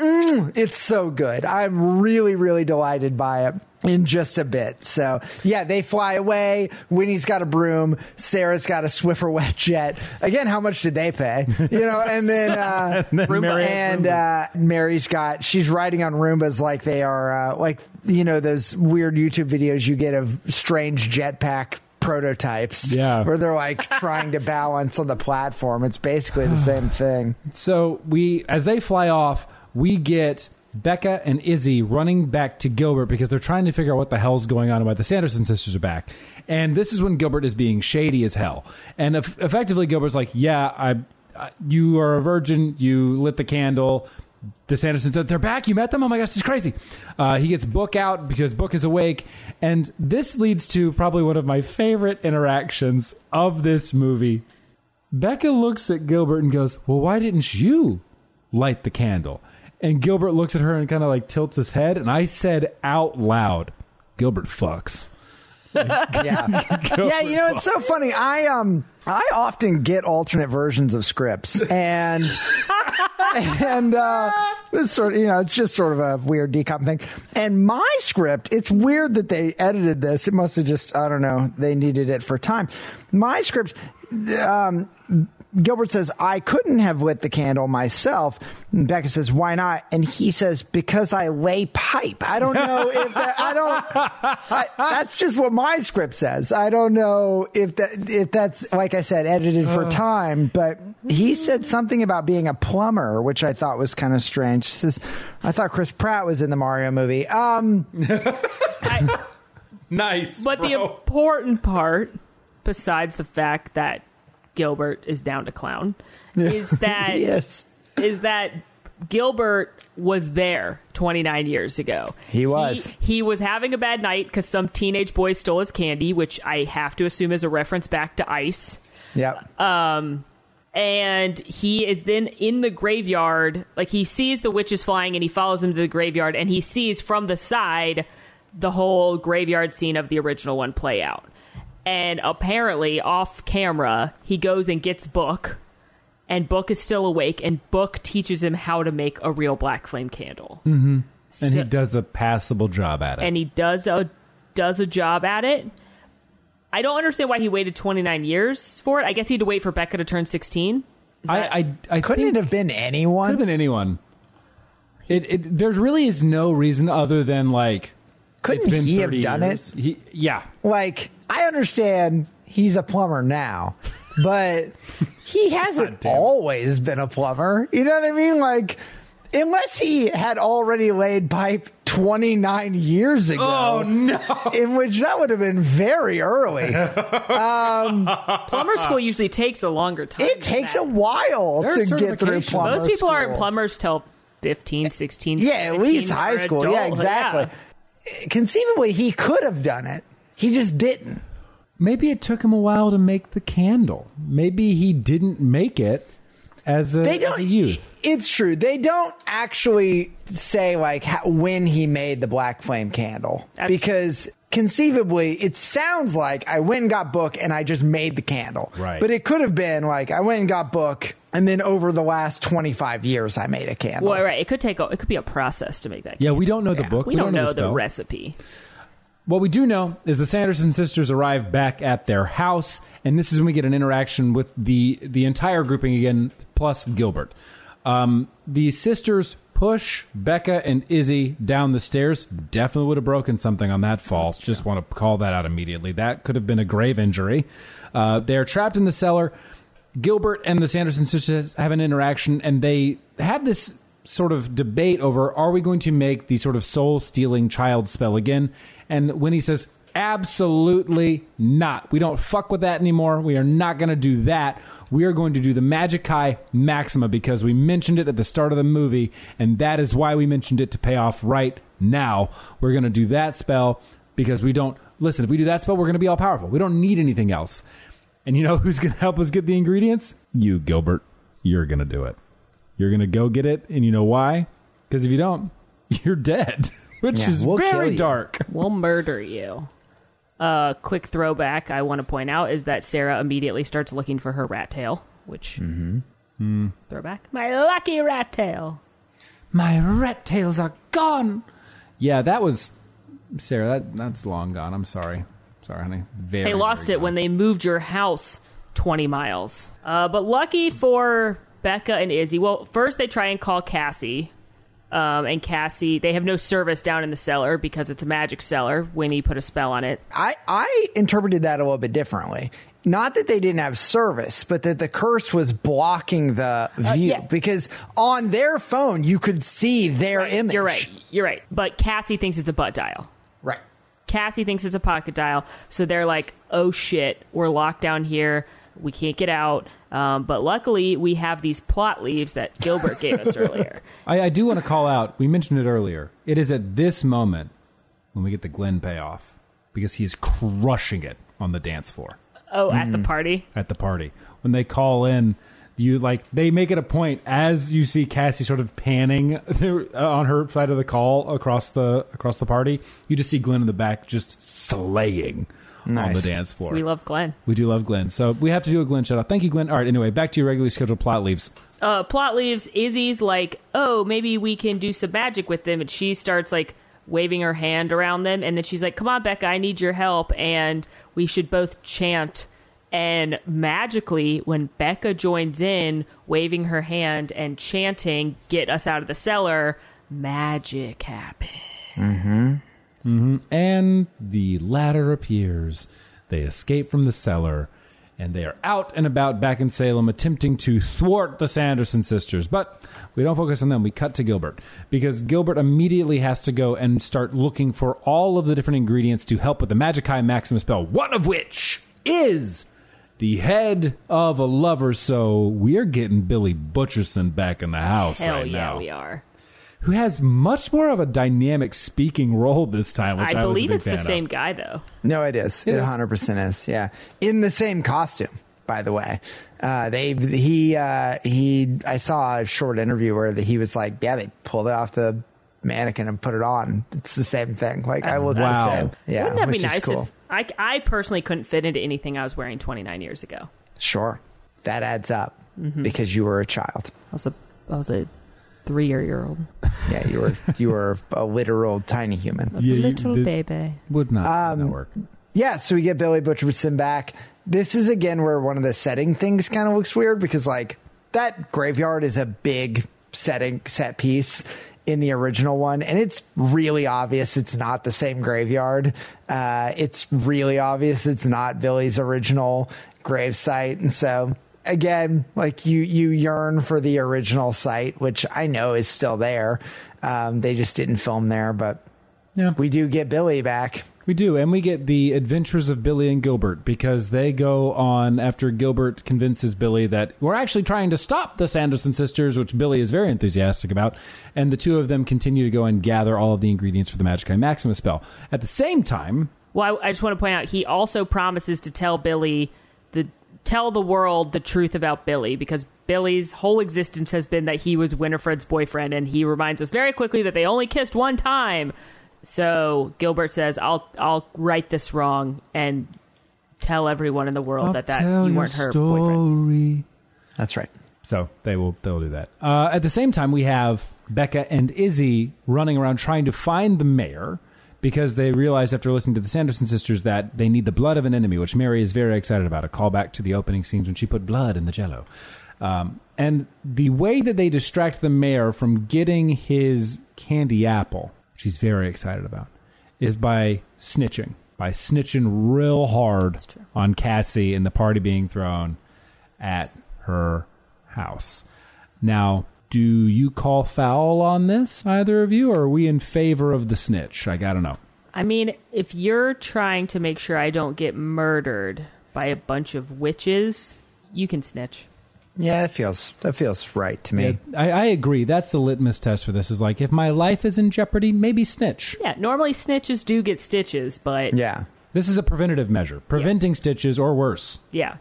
Mm, it's so good. I'm really, really delighted by it in just a bit. So, yeah, they fly away. Winnie's got a broom. Sarah's got a Swiffer [laughs] wet jet. Again, how much did they pay? You know, and then, [laughs] uh, Then Roomba. Mary and uh, Mary's got, she's riding on Roombas like they are, uh, like, you know, those weird YouTube videos you get of strange jetpack prototypes. Yeah. Where they're like [laughs] trying to balance on the platform. It's basically the same thing. So we, as they fly off, we get Becca and Izzy running back to Gilbert because they're trying to figure out what the hell's going on and why the Sanderson sisters are back. And this is when Gilbert is being shady as hell. And eff- effectively, Gilbert's like, "Yeah, I, I, you are a virgin. You lit the candle." The Sandersons, they're back. You met them? Oh my gosh, it's crazy. Uh, he gets Book out because Book is awake. And this leads to probably one of my favorite interactions of this movie. Becca looks at Gilbert and goes, Well, why didn't you light the candle? And Gilbert looks at her and kind of like tilts his head. And I said out loud, Gilbert fucks. [laughs] yeah [laughs] yeah you know it's so funny i um i often get alternate versions of scripts and [laughs] and uh this sort of you know it's just sort of a weird decom thing and my script it's weird that they edited this it must have just i don't know they needed it for time my script um Gilbert says, I couldn't have lit the candle myself. And Becca says, why not? And he says, because I lay pipe. I don't know if that, I don't, I, that's just what my script says. I don't know if that, if that's, like I said, edited for time, but he said something about being a plumber, which I thought was kind of strange. He says, I thought Chris Pratt was in the Mario movie. Um, [laughs] Nice. But the important part, besides the fact that Gilbert is down to clown, is that [laughs] yes. is that Gilbert was there 29 years ago. He was. He, he was having a bad night because some teenage boy stole his candy, which I have to assume is a reference back to ice. Yep. Um, and he is then in the graveyard like he sees the witches flying and he follows them to the graveyard and he sees from the side the whole graveyard scene of the original one play out and apparently off camera he goes and gets book and book is still awake and book teaches him how to make a real black flame candle mm-hmm. and he does a passable job at it. and he does a does a job at it. I don't understand why he waited 29 years for it. I guess he had to wait for Becca to turn 16. That- I, I, I Couldn't think it have been anyone? could have been anyone. It, it there really is no reason other than like Couldn't it's been he have done years. He, yeah, like I understand he's a plumber now, but he [laughs] hasn't always been a plumber. You know what I mean? Like unless he had already laid pipe 29 years ago. Oh, no. In which that would have been very early. [laughs] Um, plumber school usually takes a longer time. It takes that. a while There are to get through certifications. plumber Most people school. aren't plumbers till 15, 16, Yeah, at least when high they're school. Yeah, adult. exactly. Conceivably, he could have done it. He just didn't. maybe it took him a while to make the candle. Maybe he didn't make it as a, They don't. a youth. It's true. They don't actually say like how, when he made the black flame candle That's- because conceivably it sounds like I went and got book and I just made the candle. Right. But it could have been like I went and got book and then over the last twenty five years I made a candle. Well, right. It could take. A, it could be a process to make that. Yeah, we don't know the Yeah. book. we, don't know the spell. recipe. What we do know is the Sanderson sisters arrive back at their house, and this is when we get an interaction with the the entire grouping again, plus Gilbert. Um, the sisters push Becca and Izzy down the stairs. Definitely would have broken something on that fall. Just want to call that out immediately. That could have been a grave injury. Uh, they are trapped in the cellar. Gilbert and the Sanderson sisters have an interaction, and they have this sort of debate over are we going to make the sort of soul stealing child spell again? And Winnie says, absolutely not. We don't fuck with that anymore. We are not going to do that. We are going to do the Magicae Maxima because we mentioned it at the start of the movie, and that is why we mentioned it to pay off right now. We're going to do that spell because we don't. Listen, if we do that spell, we're going to be all powerful. We don't need anything else. And you know who's going to help us get the ingredients? You, Gilbert. You're going to do it. You're going to go get it. And you know why? Because if you don't, [laughs] you're dead, [laughs] which Yeah, is we'll very dark. We'll murder you. A quick throwback I want to point out is that Sarah immediately starts looking for her rat tail, which Mm-hmm. throwback. My lucky rat tail. My rat tails are gone. Yeah, that was Sarah. That that's long gone. I'm sorry. Sorry, honey. Very. They lost very it when they moved your house 20 miles. Uh, but lucky for Becca and Izzy, well, first they try and call Cassie. Um, and Cassie, they have no service down in the cellar because it's a magic cellar. Winnie put a spell on it. I, I interpreted that a little bit differently. Not that they didn't have service, but that the curse was blocking the view. Uh, yeah. Because on their phone, you could see their image. You're right. You're right. But Cassie thinks it's a butt dial. Right. Cassie thinks it's a pocket dial. So they're like, oh shit, we're locked down here. We can't get out. Um, but luckily, we have these plot leaves that Gilbert gave us earlier. [laughs] I, I do want to call out. We mentioned it earlier. It is at this moment when we get the Glenn payoff because he is crushing it on the dance floor. Oh, at the party? at the party when they call in you like they make it a point as you see Cassie sort of panning [laughs] there, uh, on her side of the call across the across the party you just see Glenn in the back just slaying on the dance floor. We love Glenn. we do love Glenn. So we have to do a Glenn shout out thank you Glenn. All right anyway back to your regularly scheduled plot leaves. Uh, plot leaves. Izzy's like, oh, maybe we can do some magic with them, and she starts like waving her hand around them, and then she's like, come on, Becca, I need your help, and we should both chant. And magically, when Becca joins in, waving her hand and chanting, Get us out of the cellar, magic happens. Mm-hmm. And the ladder appears. They escape from the cellar, and they are out and about back in Salem attempting to thwart the Sanderson sisters. But we don't focus on them. We cut to Gilbert because Gilbert immediately has to go and start looking for all of the different ingredients to help with the Magic-High Maximus spell, one of which is the head of a lover. So we are getting Billy Butcherson back in the house Hell right yeah, now we are. Who has much more of a dynamic speaking role this time, which I, I was a believe big it's the fan of. same guy, though. No, it is. It is. 100% is. Yeah. In the same costume, by the way. Uh, they, he, uh, he, I saw a short interview where he was like, yeah, they pulled it off the mannequin and put it on. It's the same thing. Like, I look Wow. the same. Yeah. Wouldn't that be nice cool. if I, I personally couldn't fit into anything I was wearing 29 years ago? Sure. That adds up Mm-hmm. because you were a child. I was a, I was a three year year old. [laughs] Yeah. You were, you were a literal tiny human. A Yeah, little the- baby. Would not, Um, would not work. Yeah, so we get Billy Butcherson back. This is again where one of the setting things kind of looks weird because like that graveyard is a big setting set piece in the original one, and it's really obvious it's not the same graveyard. Uh, it's really obvious it's not Billy's original grave site, and so again, like you you yearn for the original site, which I know is still there. Um, they just didn't film there, but Yeah. we do get Billy back. We do, and we get the adventures of Billy and Gilbert because they go on after Gilbert convinces Billy that we're actually trying to stop the Sanderson sisters, which Billy is very enthusiastic about, and the two of them continue to go and gather all of the ingredients for the Magic Eye Maximus spell. At the same time, Well, I, I just want to point out he also promises to tell Billy the tell the world the truth about Billy because Billy's whole existence has been that he was Winifred's boyfriend, and he reminds us very quickly that they only kissed one time. So Gilbert says, "I'll I'll right this wrong and tell everyone in the world that that you weren't her boyfriend." That's right. So they will they'll do that. Uh, at the same time, we have Becca and Izzy running around trying to find the mayor because they realized after listening to the Sanderson sisters that they need the blood of an enemy, which Mary is very excited about. A callback to the opening scenes when she put blood in the Jello. Um, and the way that they distract the mayor from getting his candy apple, which he's very excited about, is by snitching. By snitching real hard on Cassie and the party being thrown at her house. Now, do you call foul on this, either of you, or are we in favor of the snitch? I gotta know. I mean, if you're trying to make sure I don't get murdered by a bunch of witches, you can snitch. Yeah, that feels that feels right to me. I, I agree. That's the litmus test for this. Is like if my life is in jeopardy, maybe snitch. Yeah, normally snitches do get stitches, but Yeah. This is a preventative measure, preventing stitches or worse. yeah.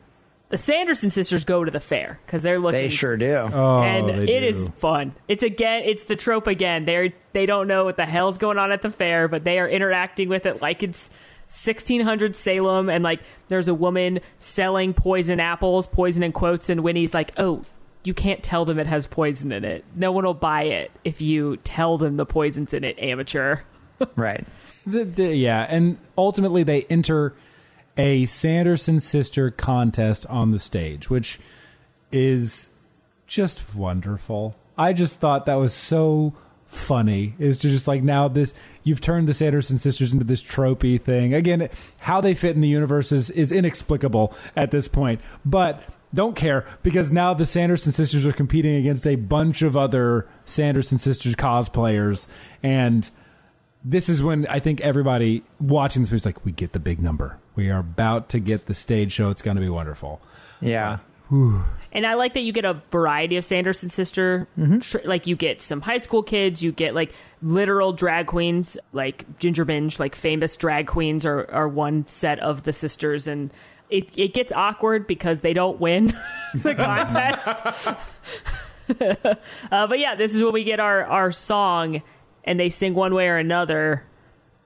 The Sanderson sisters go to the fair because they're looking. They sure do. Oh, and they it do. is fun. It's again, it's the trope again. They're they don't know what the hell's going on at the fair, but they are interacting with it like it's 1600 Salem, and like there's a woman selling poison apples, poison in quotes, and Winnie's like, "Oh, you can't tell them it has poison in it. No one will buy it if you tell them the poison's in it, amateur." [laughs] right. The- the- yeah, and ultimately they enter a Sanderson sister contest on the stage, which is just wonderful. I just thought that was so funny. Is to just like now this you've turned the Sanderson sisters into this tropey thing. Again, how they fit in the universe is, is inexplicable at this point. But don't care because now the Sanderson sisters are competing against a bunch of other Sanderson sisters cosplayers and this is when I think everybody watching this is like, we get the big number. We are about to get the stage show. It's going to be wonderful. Yeah. [sighs] And I like that you get a variety of Sanderson sister. Tr- like you get some high school kids, you get like literal drag queens, like Ginger Minj, like famous drag queens are, are one set of the sisters. And it, it gets awkward because they don't win [laughs] the contest. [laughs] uh, but yeah, this is when we get our, our song and they sing one way or another.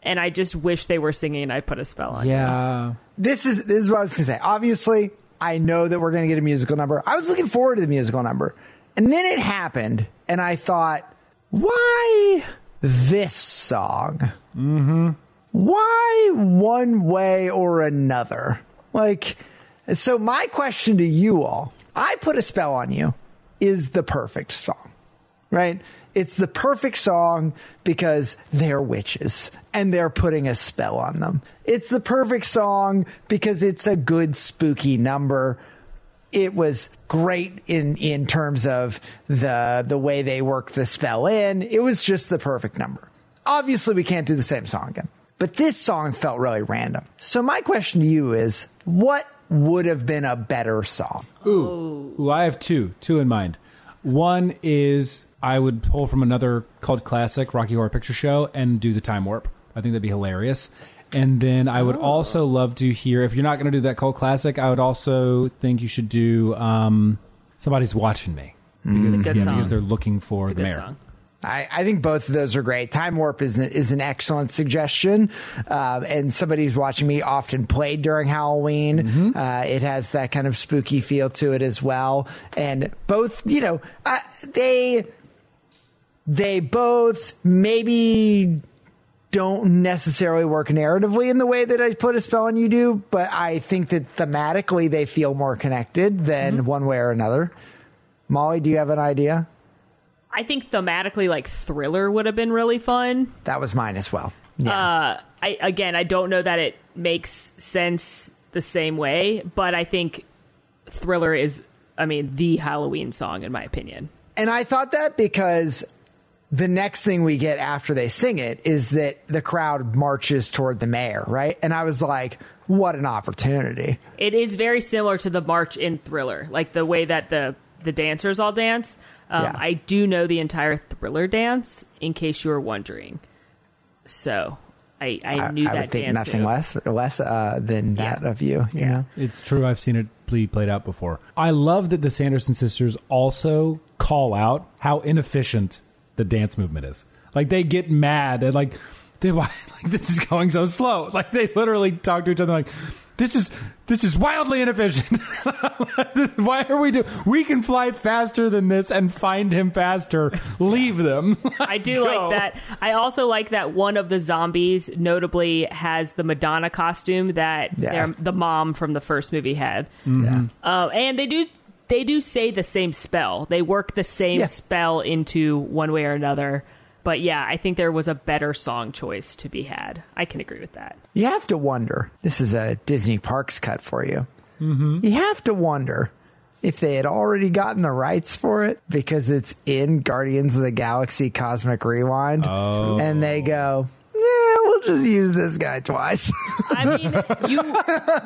And I just wish they were singing I Put a Spell on You. Yeah. This is this is what I was gonna say. Obviously, I know that we're gonna get a musical number. I was looking forward to the musical number. And then it happened, and I thought, why this song? Mm-hmm. Why one way or another? Like So my question to you all, I put a spell on you, is the perfect song, right? It's the perfect song because they're witches and they're putting a spell on them. It's the perfect song because it's a good spooky number. It was great in in terms of the the way they work the spell in. It was just the perfect number. Obviously, we can't do the same song again. But this song felt really random. So my question to you is what would have been a better song? Ooh. Ooh, I have two, two in mind. One is I would pull from another cult classic, Rocky Horror Picture Show, and do the time warp. I think that'd be hilarious. And then I would also love to hear if you're not going to do that cult classic, I would also think you should do um, somebody's watching me It's a good yeah, song. because they're looking for It's a the good mayor. song. I, I think both of those are great. Time Warp is an, is an excellent suggestion, uh, and somebody's watching me often played during Halloween. Uh, it has that kind of spooky feel to it as well, and both, you know, uh, they they both maybe don't necessarily work narratively in the way that I put a spell on you do, but I think that thematically they feel more connected than one way or another. Molly, do you have an idea? I think thematically, like thriller would have been really fun. That was mine as well. Yeah. Uh, I again, I don't know that it makes sense the same way, but I think thriller is, I mean, the Halloween song in my opinion. And I thought that because the next thing we get after they sing it is that the crowd marches toward the mayor, right? And I was like, what an opportunity. It is very similar to the march in Thriller, like the way that the the dancers all dance. Um, Yeah. I do know the entire Thriller dance, in case you were wondering. So I, I knew I that would think dance nothing move. less less uh, than Yeah. that of you, you know? It's true. I've seen it be played out before. I love that the Sanderson sisters also call out how inefficient the dance movement is. Like they get mad and like they [laughs] why like this is going so slow. Like they literally talk to each other like this is this is wildly inefficient. [laughs] Why are we do? We can fly faster than this and find him faster. Leave them. [laughs] I do Go. like that. I also like that one of the zombies notably has the Madonna costume that Yeah. the mom from the first movie had. Yeah. Uh, and they do they do say the same spell. They work the same Yeah. spell into one way or another. But yeah, I think there was a better song choice to be had. I can agree with that. You have to wonder. This is a Disney Parks cut for you. Mm-hmm. You have to wonder if they had already gotten the rights for it because it's in Guardians of the Galaxy Cosmic Rewind, Oh. and they go, "Yeah, we'll just use this guy twice." [laughs] I mean, you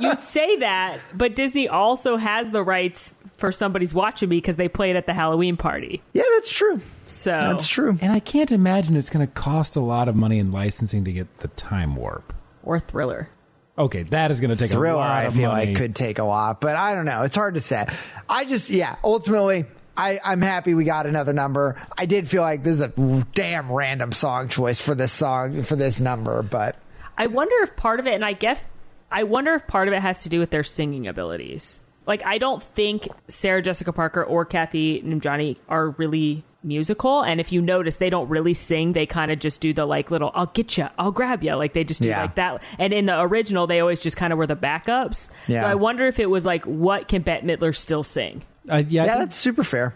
you say that, but Disney also has the rights for somebody's watching me because they play it at the Halloween party. yeah, that's true. So That's true. And I can't imagine it's going to cost a lot of money in licensing to get the time warp. or Thriller. Okay, that is going to take a Thriller, I feel money. like could take a lot, but I don't know. It's hard to say. I just, yeah, ultimately. I, I'm happy we got another number. I did feel like this is a damn random song choice for this song for this number, but I wonder if part of it, and I guess I wonder if part of it has to do with their singing abilities. Like, I don't think Sarah Jessica Parker or Kathy Najimy are really musical. And if you notice, they don't really sing. They kind of just do the like little, I'll get you, I'll grab you. Like, they just do Yeah. like that. And in the original, they always just kind of were the backups. Yeah. So I wonder if it was like, what can Bette Midler still sing? Uh, yeah, yeah, that's super fair.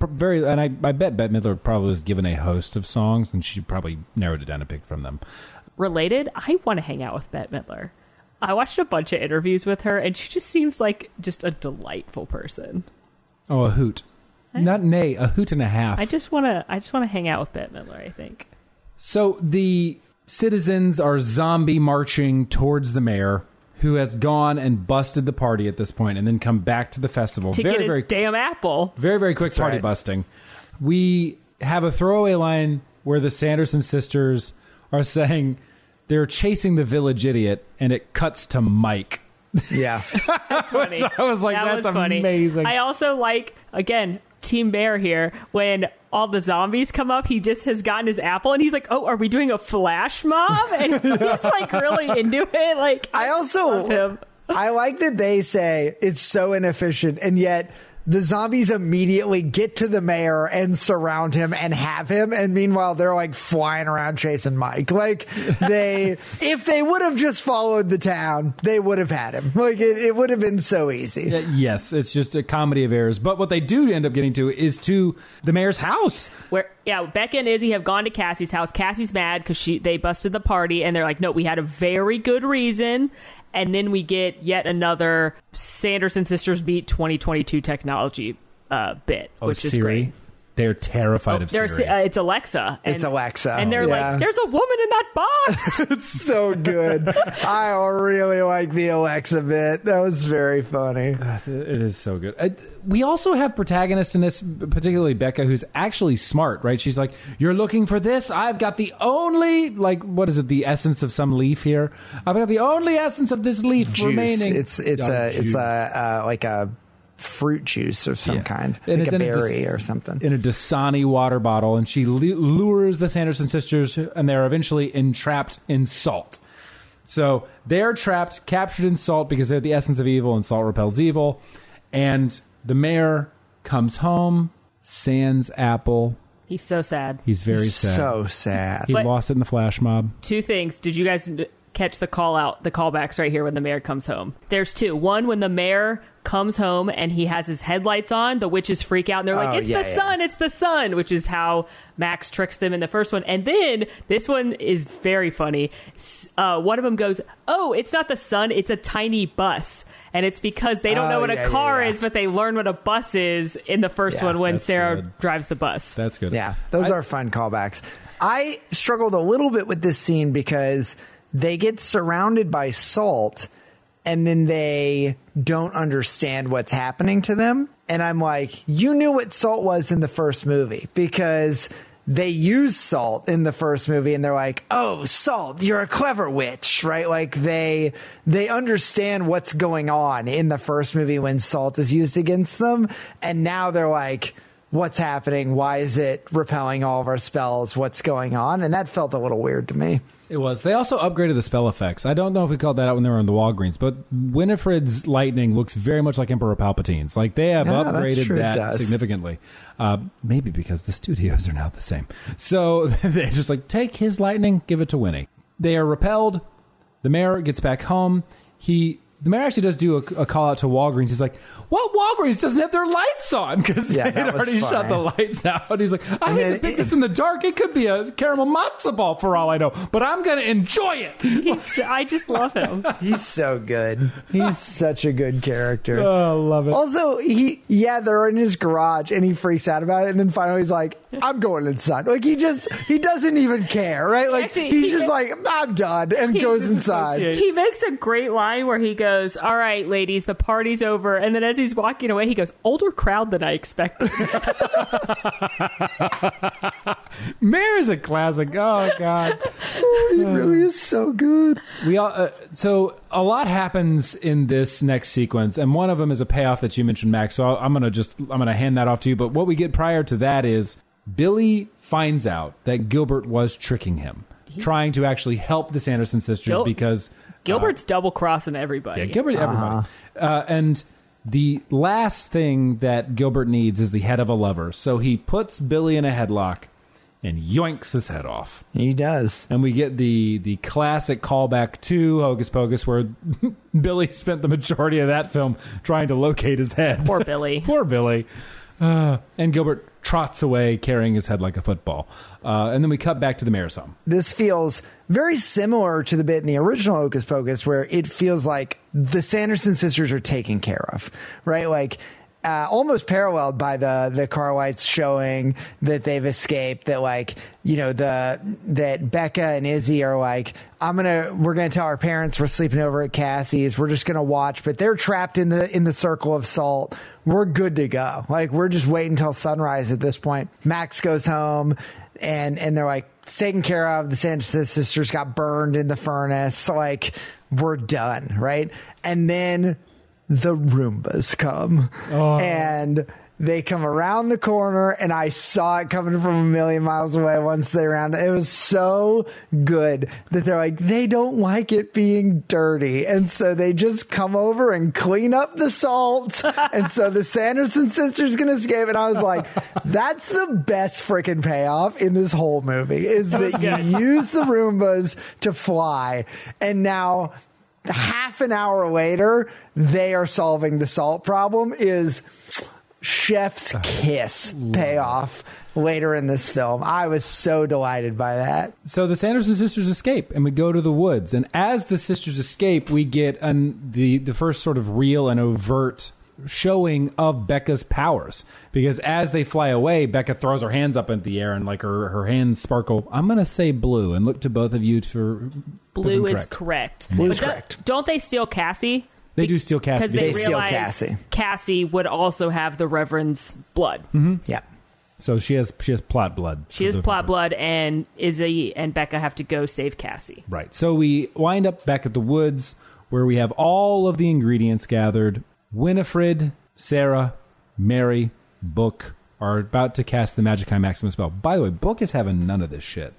very. And I, I bet Bette Midler probably was given a host of songs, and she probably narrowed it down and picked from them. related, I want to hang out with Bette Midler. I watched a bunch of interviews with her, and she just seems like just a delightful person. Oh, a hoot, not nay, a hoot and a half. I just want to, I just want to hang out with Bette Midler. I think. So the citizens are zombie marching towards the mayor, who has gone and busted the party at this point, and then come back to the festival. To very, get his very, damn apple. very, very quick party right. busting. We have a throwaway line where the Sanderson sisters are saying they're chasing the village idiot, and it cuts to Mike. Yeah. [laughs] That's funny. I was like, that that's was funny. amazing. I also like again Team Bear here when all the zombies come up. He just has gotten his apple, and he's like, "Oh, are we doing a flash mob?" And he's like really into it. Like I also love him. I like that they say it's so inefficient and yet the zombies immediately get to the mayor and surround him and have him. And meanwhile, they're like flying around chasing Mike. Like they, [laughs] if they would have just followed the town, they would have had him. Like it, it would have been so easy. Uh, yes, it's just a comedy of errors. But what they do end up getting to is to the mayor's house. Where yeah, Becca and Izzy have gone to Cassie's house. Cassie's mad because she they busted the party, and they're like, "No, we had a very good reason." And then we get yet another Sanderson Sisters beat 2022 technology uh, bit, Oh, which is Siri. great. They're terrified of There's Siri. uh, it's Alexa. It's Alexa, and they're yeah. like, "There's a woman in that box." [laughs] It's so good. I really like the Alexa bit. That was very funny. It is so good. Uh, we also have protagonists in this, particularly Becca, who's actually smart, right? She's like, "You're looking for this? I've got the only like, what is it? The essence of some leaf here. I've got the only essence of this leaf Juice. remaining. It's it's Oh, a it's juice. a uh, like a fruit juice of some Yeah. kind, And like a berry Dis- or something. in a Dasani water bottle, and she lures the Sanderson sisters, and they're eventually entrapped in salt. So they're trapped, captured in salt because they're the essence of evil, and salt repels evil. And the mayor comes home, sans apple. He's so sad. He's very sad. So sad. he But- lost it in the flash mob. two things. Did you guys n- catch the call out, the callbacks right here when the mayor comes home? There's two. One, when the mayor comes home and he has his headlights on, the witches freak out and they're like, Oh, it's yeah, the yeah. sun, it's the sun, which is how Max tricks them in the first one. And then this one is very funny. Uh, one of them goes, Oh, it's not the sun, it's a tiny bus. And it's because they don't know Oh, what yeah, a car yeah. is, but they learn what a bus is in the first Yeah, one when Sarah good. drives the bus. That's good. Yeah, those are fun callbacks. I struggled a little bit with this scene because they get surrounded by salt and then they don't understand what's happening to them. And I'm like, you knew what salt was in the first movie because they use salt in the first movie and they're like, "Oh, salt, you're a clever witch." Right? Like they they understand what's going on in the first movie when salt is used against them and now they're like what's happening? Why is it repelling all of our spells? What's going on? And that felt a little weird to me. It was. They also upgraded the spell effects. I don't know if we called that out when they were in the Walgreens, but Winifred's lightning looks very much like Emperor Palpatine's. Like they have Yeah, upgraded that significantly. Uh, maybe because the studios are now the same. So [laughs] they're just like, take his lightning, give it to Winnie. They are repelled. The mayor gets back home. He. The mayor actually does do a, a call out to Walgreens. He's like, "What Walgreens doesn't have their lights on because Yeah, they had that was already shut funny. the lights out." He's like, "I And hate to pick it- this in the dark. It could be a caramel matzo ball for all I know, but I'm gonna enjoy it." He's, I just love him. [laughs] He's so good. He's such a good character. Oh, I love it. Also, he yeah, they're in his garage and he freaks out about it, and then finally he's like, "I'm going inside." Like he just he doesn't even care, right? Like Actually, he's he just ma- like, "I'm done," and goes inside. He makes a great line where he goes, "All right, ladies, the party's over." And then as he's walking away, he goes, "Older crowd than I expected." [laughs] Mayor is a classic. Oh God. He really is so good. We all uh, so a lot happens in this next sequence, and one of them is a payoff that you mentioned, Max. So I'll, I'm gonna just I'm gonna hand that off to you. But what we get prior to that is Billy finds out that Gilbert was tricking him, trying to actually help the Sanderson sisters Gil- because Gilbert's double crossing everybody. Yeah, Gilbert, everybody. Uh, and the last thing that Gilbert needs is the head of a lover. So he puts Billy in a headlock and yoinks his head off. He does. And we get the the classic callback to Hocus Pocus, where [laughs] Billy spent the majority of that film trying to locate his head. Poor Billy. [laughs] Poor Billy. Uh, and Gilbert trots away carrying his head like a football. Uh, and then we cut back to the mayor's home. this feels very similar to the bit in the original Hocus Pocus, where it feels like the Sanderson sisters are taken care of, right? Like. Uh, almost paralleled by the the car lights showing that they've escaped. That like you know the that Becca and Izzy are like I'm gonna we're gonna tell our parents we're sleeping over at Cassie's. We're just gonna watch, but they're trapped in the in the circle of salt. We're good to go. Like we're just waiting until sunrise at this point. Max goes home and and they're like it's taken care of. The Sanchez sisters got burned in the furnace. So Like we're done, right? And then the Roombas come, oh. and they come around the corner and I saw it coming from a million miles away once they round it. was so good that they're like, they don't like it being dirty. And so they just come over and clean up the salt. [laughs] and so the Sanderson sisters can escape. And I was like, that's the best freaking payoff in this whole movie is that you [laughs] use the Roombas to fly. And now half an hour later, they are solving the salt problem is chef's oh, kiss payoff later in this film. I was so delighted by that. So the Sanderson sisters escape, and we go to the woods. And as the sisters escape, we get an, the the first sort of real and overt showing of Becca's powers. Because as they fly away, Becca throws her hands up into the air, and like her her hands sparkle. I'm gonna say blue, and look to both of you for blue is correct. Blue is But do- correct. Don't they steal Cassie? They do steal Cassie. because they, They steal realize Cassie. Cassie would also have the Reverend's blood. Mm-hmm. Yeah. So she has she has plot blood. She has plot blood, and Izzy and Becca have to go save Cassie. Right. So we wind up back at the woods where we have all of the ingredients gathered. Winifred, Sarah, Mary, Book are about to cast the Magic High Maximum spell. By the way, Book is having none of this shit.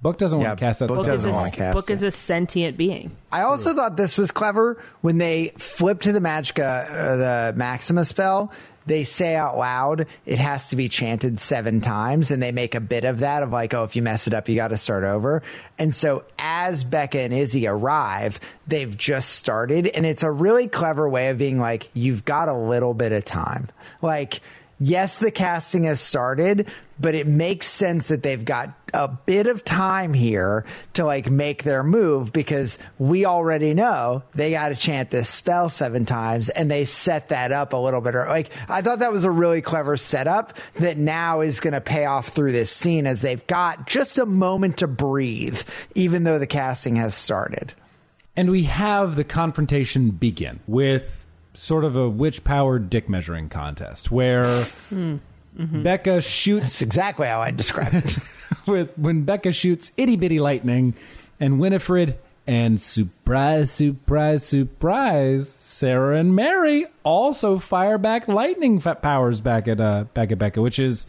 Book doesn't Yeah, want to cast that Book spell. Book doesn't wanna cast Book it. is a sentient being. I also thought this was clever when they flip to the Magica, uh, the Maxima spell. They say out loud it has to be chanted seven times, and they make a bit of that of like, oh, if you mess it up, you got to start over. And so as Becca and Izzy arrive, they've just started, and it's a really clever way of being like, you've got a little bit of time, like. Yes, the casting has started, but it makes sense that they've got a bit of time here to like make their move because we already know they got to chant this spell seven times and they set that up a little bit. Like, I thought that was a really clever setup that now is going to pay off through this scene as they've got just a moment to breathe, even though the casting has started. And we have the confrontation begin with sort of a witch powered dick measuring contest where Becca shoots That's exactly how I describe it. [laughs] with when Becca shoots itty bitty lightning, and Winifred and surprise, surprise, surprise, Sarah and Mary also fire back lightning powers back at uh, back at Becca, which is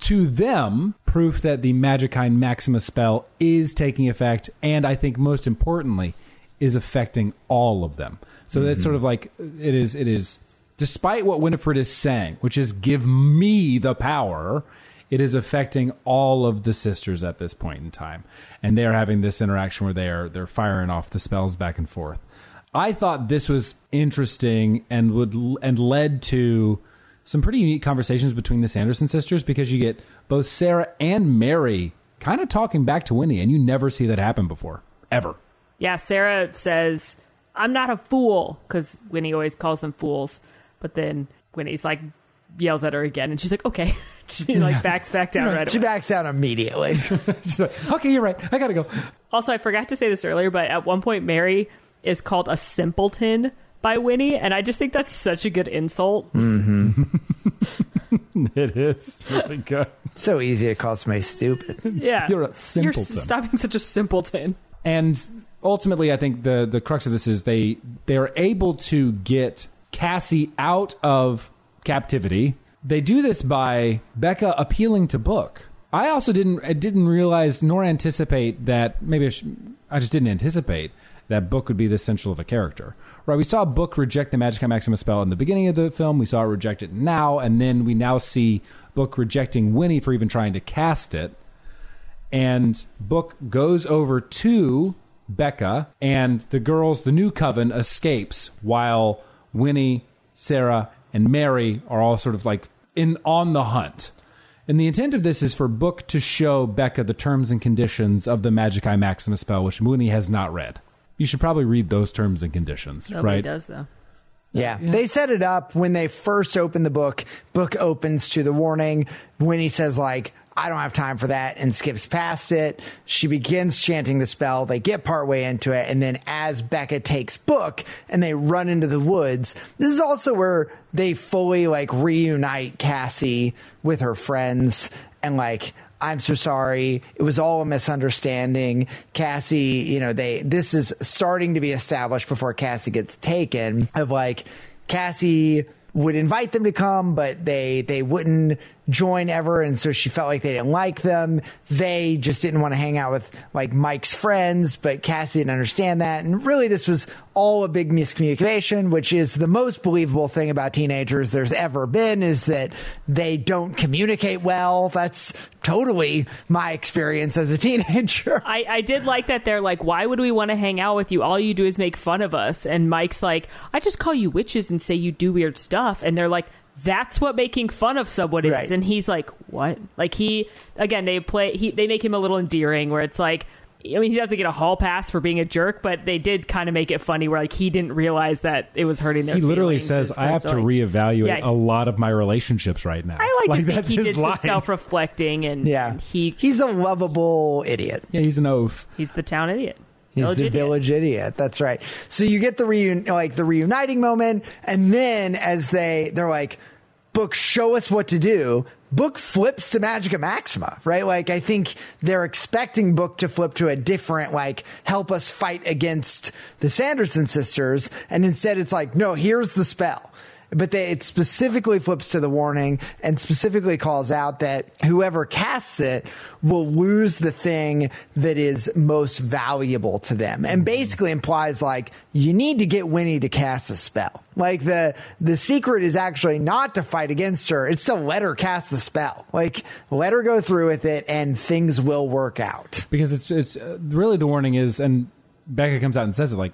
to them proof that the Magicae Maxima spell is taking effect, and I think most importantly is affecting all of them. So that's sort of mm-hmm. like it is. It is despite what Winifred is saying, which is give me the power it is affecting all of the sisters at this point in time and they're having this interaction where they are they're firing off the spells back and forth i thought this was interesting and would and led to some pretty unique conversations between the sanderson sisters because you get both sarah and mary kind of talking back to winnie and you never see that happen before ever Yeah, Sarah says, I'm not a fool, because Winnie always calls them fools. But then Winnie's like, yells at her again, and she's like, okay. [laughs] She like backs back down right she away. backs out immediately. [laughs] She's like, okay you're right i gotta go Also, I forgot to say this earlier, but at one point, Mary is called a simpleton by Winnie, and I just think that's such a good insult. Mm-hmm. [laughs] it is oh really good so easy to call somebody stupid. Yeah, You're a simpleton. You're simpleton. s- stop being such a simpleton. and ultimately i think the the crux of this is they they're able to get cassie out of captivity. They do this by becca appealing to book. I also didn't I didn't realize nor anticipate that maybe I, sh- I just didn't anticipate that book would be this central of a character. Right we saw book reject the magic maximus spell in the beginning of the film. We saw it reject it now and then we now see book rejecting winnie for even trying to cast it. And Book goes over to Becca, and the girls, the new coven, escapes while Winnie, Sarah, and Mary are all sort of like in on the hunt. And the intent of this is for Book to show Becca the terms and conditions of the Magic eye Maximus spell, which Mooney has not read. You should probably read those terms and conditions, Nobody right? does though. Yeah. They set it up when they first open the book. Book opens to the warning. Winnie says, like, I don't have time for that and skips past it. She begins chanting the spell. They get partway into it. And then as Becca takes book and they run into the woods, this is also where they fully like reunite Cassie with her friends and like, I'm so sorry. It was all a misunderstanding. Cassie, you know, they, this is starting to be established before Cassie gets taken of like, Cassie would invite them to come, but they they wouldn't join ever, and so she felt like they didn't like them. They just didn't want to hang out with like Mike's friends, but Cassie didn't understand that, and really this was all a big miscommunication, which is the most believable thing about teenagers there's ever been is that they don't communicate well. That's totally my experience as a teenager. I, I did like that they're like, why would we want to hang out with you? All you do is make fun of us. And Mike's like, I just call you witches and say you do weird stuff. And they're like, that's what making fun of someone is. Right. And he's like, what? Like he, again, they play, he, they make him a little endearing where it's like, I mean, he doesn't get a hall pass for being a jerk, but they did kind of make it funny where like he didn't realize that it was hurting their He literally says, "I have to first- reevaluate Yeah. a lot of my relationships right now." I like, to think he his did line. some self-reflecting and Yeah, and he he's a lovable idiot. Yeah, he's an oaf. he's the town idiot. He's Village the idiot. village idiot. That's right. So you get the reun like the reuniting moment, and then as they they're like, "Book, show us what to do." Book flips to Magica Maxima, right? Like I think they're expecting Book to flip to a different, like, help us fight against the Sanderson sisters, and instead it's like, no, here's the spell but they, it specifically flips to the warning and specifically calls out that whoever casts it will lose the thing that is most valuable to them. And basically implies like you need to get winnie to cast a spell. Like the the secret is actually not to fight against her. It's to let her cast the spell. Like let her go through with it and things will work out. Because it's it's uh, really the warning is, and Becca comes out and says it like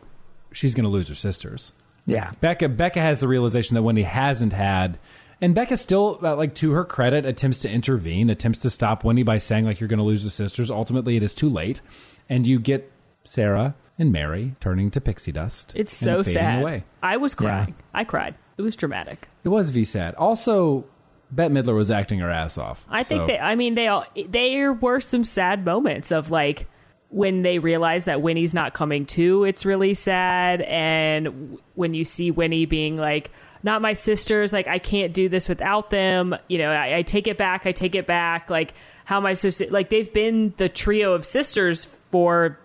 she's going to lose her sisters. Yeah Becca Becca has the realization that Wendy hasn't had, and Becca still, uh, like to her credit, attempts to intervene, attempts to stop Wendy by saying like you're going to lose the sisters. Ultimately, it is too late, and you get Sarah and Mary turning to pixie dust. It's and so fading sad. Away. I was crying. Yeah. I cried. It was dramatic. It was V sad. Also, Bette Midler was acting her ass off. I think so- that I mean they all there were some sad moments of like when they realize that Winnie's not coming too, it's really sad. And when you see Winnie being like, "Not my sisters," like I can't do this without them. You know, I, I take it back. I take it back. Like how my sister, like they've been the trio of sisters for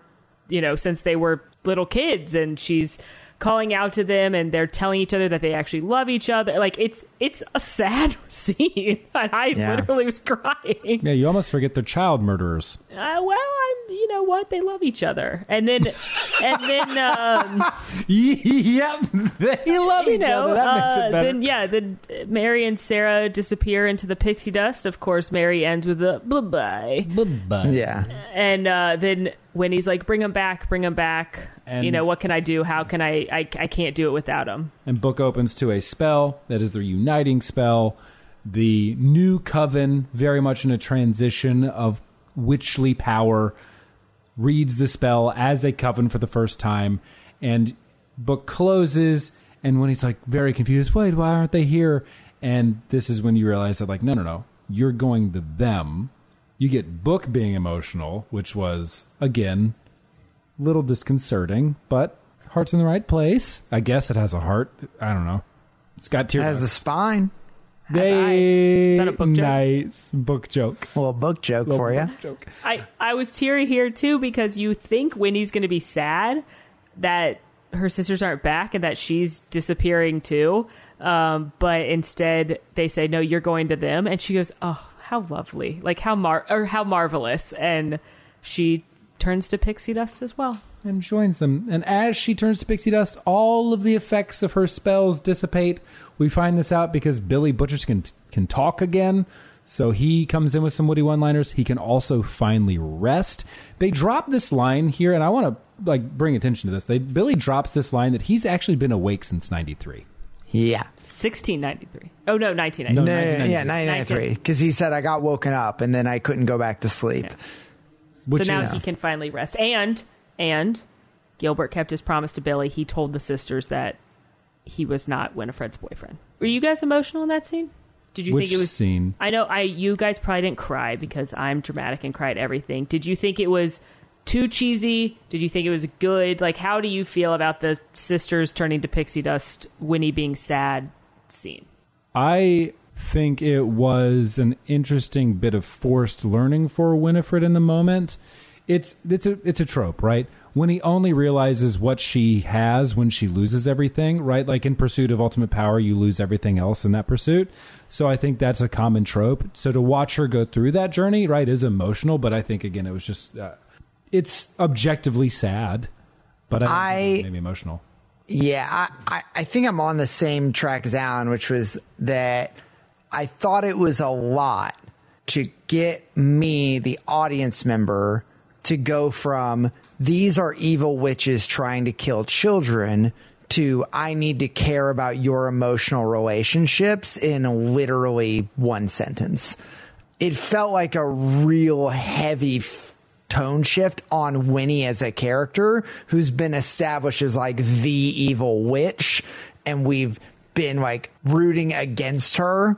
you know, since they were little kids and she's calling out to them and they're telling each other that they actually love each other. Like it's it's a sad [laughs] scene. And I Yeah. literally was crying. Yeah, you almost forget they're child murderers. Uh, well, I'm you know what? They love each other. And then and then um [laughs] yep, they love each know, other. That makes uh, it better. then yeah, then Mary and Sarah disappear into the pixie dust. Of course, Mary ends with a bye bye. Bye-bye. yeah and uh, then when he's like, "Bring him back, bring him back," And- you know, what can I do? How can I? I, I can't do it without him. And book opens to a spell that is the uniting spell. The new coven, very much in a transition of witchly power, reads the spell as a coven for the first time. And book closes, and when he's like very confused, wait, why aren't they here? And this is when you realize that, like, no, no, no, you're going to them. You get book being emotional, which was again little disconcerting, but heart's in the right place. I guess it has a heart. I don't know. It's got tears. It has a spine Has eyes. Is that a book joke? Nice book joke. a little book joke Little for you joke. I, I was teary here too because you think Winnie's going to be sad that her sisters aren't back and that she's disappearing too. Um, but instead they say, no, you're going to them. And she goes, oh, how lovely. Like how mar or how marvelous. And she turns to pixie dust as well. and joins them. And as she turns to pixie dust, all of the effects of her spells dissipate. We find this out because Billy Butcherson can talk again. So he comes in with some witty one-liners. He can also finally rest. They drop this line here, and I want to like bring attention to this. They Billy drops this line that he's actually been awake since '93. yeah 1693. Oh, no, 1993. No, 1993. yeah, 1993. Because he said I got woken up and then I couldn't go back to sleep. Yeah. Which so now is he can finally rest. And and Gilbert kept his promise to Billy. He told the sisters that he was not Winifred's boyfriend. Were you guys emotional in that scene? Did you Which think it was scene? I know I you guys probably didn't cry because I'm dramatic and cry at everything. Did you think it was too cheesy? Did you think it was good? Like how do you feel about the sisters turning to pixie dust, Winnie being sad scene? I think it was an interesting bit of forced learning for Winifred in the moment. it's it's a it's a trope, right? When he only realizes what she has when she loses everything, right? Like in pursuit of ultimate power, you lose everything else in that pursuit. So I think that's a common trope. So to watch her go through that journey, right, is emotional. But I think again, it was just uh, it's objectively sad, but I, don't think it I- made me emotional. Yeah, I, I, I think I'm on the same track as Alan, which was that I thought it was a lot to get me, the audience member, to go from these are evil witches trying to kill children to I need to care about your emotional relationships in literally one sentence. It felt like a real heavy f- tone shift on Winnie as a character who's been established as like the evil witch and we've been like rooting against her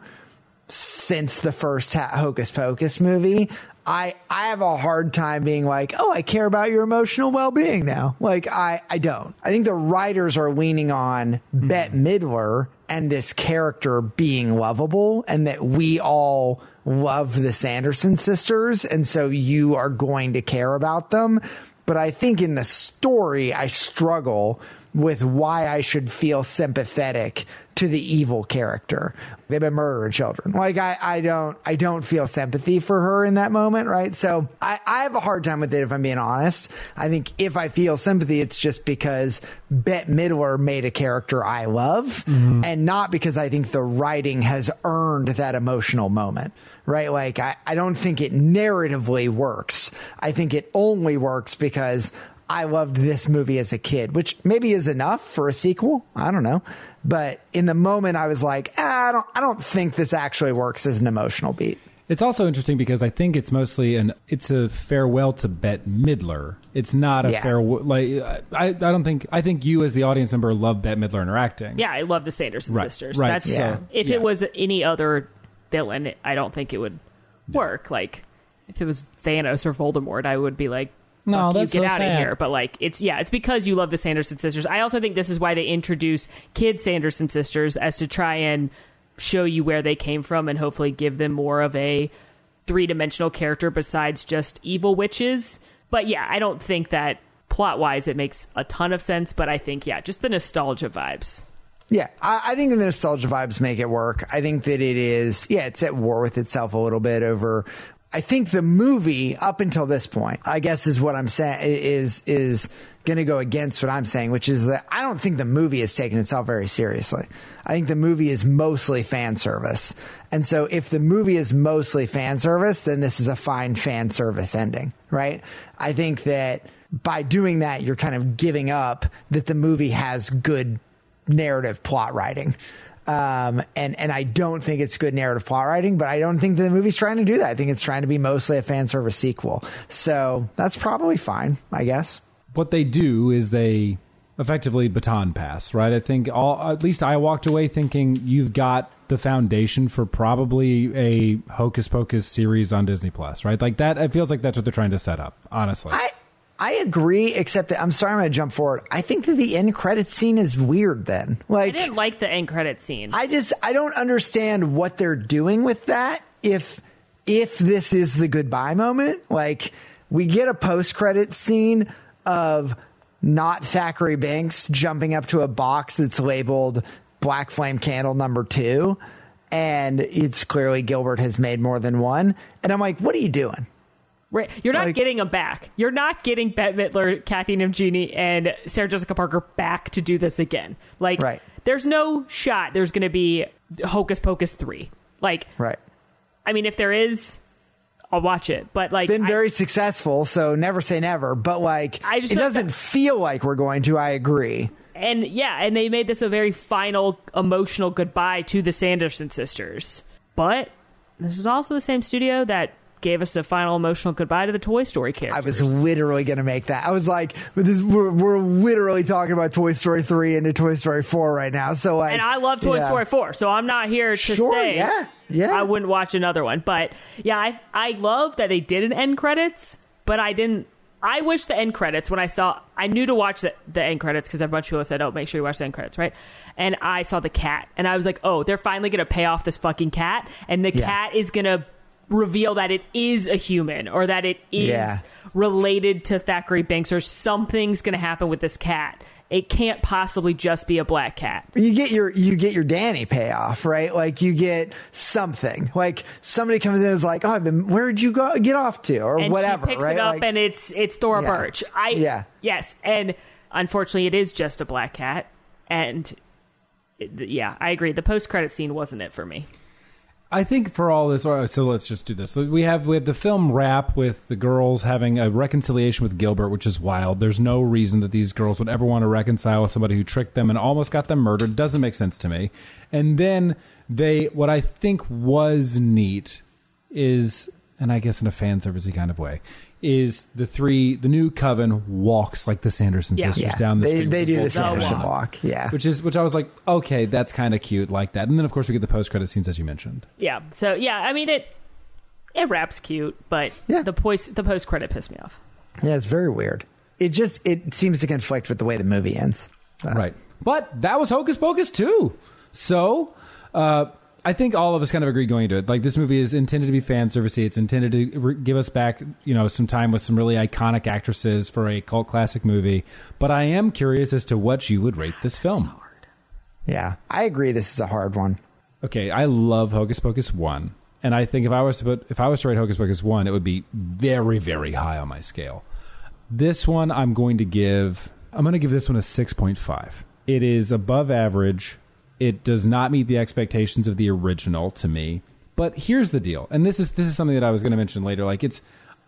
since the first Hocus Pocus movie. I, I have a hard time being like, oh, I care about your emotional well being now. Like, I, I don't. I think the writers are leaning on hmm. Bette Midler and this character being lovable, and that we all love the Sanderson sisters. And so you are going to care about them. But I think in the story, I struggle with why I should feel sympathetic to the evil character. They've been murdering children. Like I, I don't, I don't feel sympathy for her in that moment, right? So I, I have a hard time with it if I'm being honest. I think if I feel sympathy, it's just because Bette Midler made a character I love mm-hmm. and not because I think the writing has earned that emotional moment right? Like, I, I don't think it narratively works. I think it only works because I loved this movie as a kid, which maybe is enough for a sequel. I don't know. But in the moment, I was like, ah, I don't, I don't think this actually works as an emotional beat. It's also interesting because I think it's mostly an it's a farewell to Bette Midler. It's not a Yeah. farewell like I I don't think I think you as the audience member love Bette Midler and her acting. Yeah, I love the Sanderson Right, sisters. right, That's so- if yeah. it was any other villain, I don't think it would work. Like if it was Thanos or Voldemort, I would be like, No, Fuck you, that's get so out of sad. here. But like, it's yeah, it's because you love the Sanderson sisters. I also think this is why they introduce kid Sanderson sisters as to try and show you where they came from and hopefully give them more of a three dimensional character besides just evil witches. But yeah, I don't think that plot wise it makes a ton of sense. But I think yeah, just the nostalgia vibes. Yeah, I, I think the nostalgia vibes make it work. I think that it is, yeah, it's at war with itself a little bit over. I think the movie up until this point, I guess, is what I'm saying is is going to go against what I'm saying, which is that I don't think the movie is taking itself very seriously. I think the movie is mostly fan service, and so if the movie is mostly fan service, then this is a fine fan service ending, right? I think that by doing that, you're kind of giving up that the movie has good narrative plot writing. Um, and, and I don't think it's good narrative plot writing, but I don't think the movie's trying to do that. I think it's trying to be mostly a fan service sequel. So that's probably fine, I guess. What they do is they effectively baton pass, right? I think all at least I walked away thinking you've got the foundation for probably a Hocus Pocus series on Disney Plus, right? Like that it feels like that's what they're trying to set up, honestly. I, I agree, except that I'm sorry, I'm going to jump forward. I think that the end credit scene is weird then. Like I didn't like the end credit scene. I just I don't understand what they're doing with that. If if this is the goodbye moment, like we get a post credit scene of not Thackery Binx jumping up to a box that's labeled Black Flame Candle Number Two, and it's clearly Gilbert has made more than one, and I'm like, what are you doing? You're not Like- getting them back. You're not getting Bette Midler, Kathy Najimy, and Sarah Jessica Parker back to do this again. Like, Right. there's no shot there's going to be Hocus Pocus 3. Like, Right. I mean, if there is, I'll watch it. But, like, it's Been I- very successful, so never say never. But like, I just it doesn't feel like we're going to. I agree. and yeah, and they made this a very final emotional goodbye to the Sanderson sisters. But this is also the same studio that gave us a final emotional goodbye to the Toy Story characters. I was literally going to make that. I was like, this, we're, we're literally talking about Toy Story 3 into Toy Story 4 right now. So like, and I love Toy yeah. Story 4, so I'm not here to Sure, say yeah, yeah. I wouldn't watch another one. But yeah, I I love that they did an end credits, but I didn't. I wish the end credits when I saw I knew to watch the, the end credits because a bunch of people said, "Oh, make sure you watch the end credits," right? And I saw the cat, and I was like, "Oh, they're finally gonna pay off this fucking cat, and the Yeah. cat is gonna reveal that it is a human or that it is Yeah. related to Thackery Binx or something's going to happen with this cat. It can't possibly just be a black cat. you get your you get your Dani payoff, right? Like you get something. Like somebody comes in and is like, "Oh, I've been. Where'd you go get off to, or and whatever?" she picks right? it up Like- and it's it's Thora Yeah. Birch. I Yeah. yes, and unfortunately, it is just a black cat. And yeah, I agree. The post credit scene wasn't it for me. I think for all this, so let's just do this. We have we have the film wrap with the girls having a reconciliation with Gilbert, which is wild. There's no reason that these girls would ever want to reconcile with somebody who tricked them and almost got them murdered. Doesn't make sense to me. And then they, what I think was neat is, and I guess in a fan servicey kind of way, is the three the new coven walks like the Sanderson Yeah. sisters yeah, down the they street. they with do the Sanderson walk walk. Yeah, which is which I was like, okay, that's kind of cute, like that. And then of course we get the post credit scenes as you mentioned. Yeah. So yeah, I mean it. It wraps cute, but Yeah. the post the post credit pissed me off. yeah, it's very weird. It just it seems to conflict with the way the movie ends. right. But that was Hocus Pocus too. So uh, I think all of us kind of agree going into it. Like this movie is intended to be fan servicey. It's intended to re- give us back, you know, some time with some really iconic actresses for a cult classic movie. But I am curious as to what you would rate this film. Yeah, I agree. This is a hard one. Okay, I love Hocus Pocus one, and I think if I was to put if I was to rate Hocus Pocus one, it would be very very high on my scale. This one, I'm going to give I'm going to give this one a six point five. It is above average. It does not meet the expectations of the original to me. But here's the deal, and this is this is something that I was going to mention later. Like it's.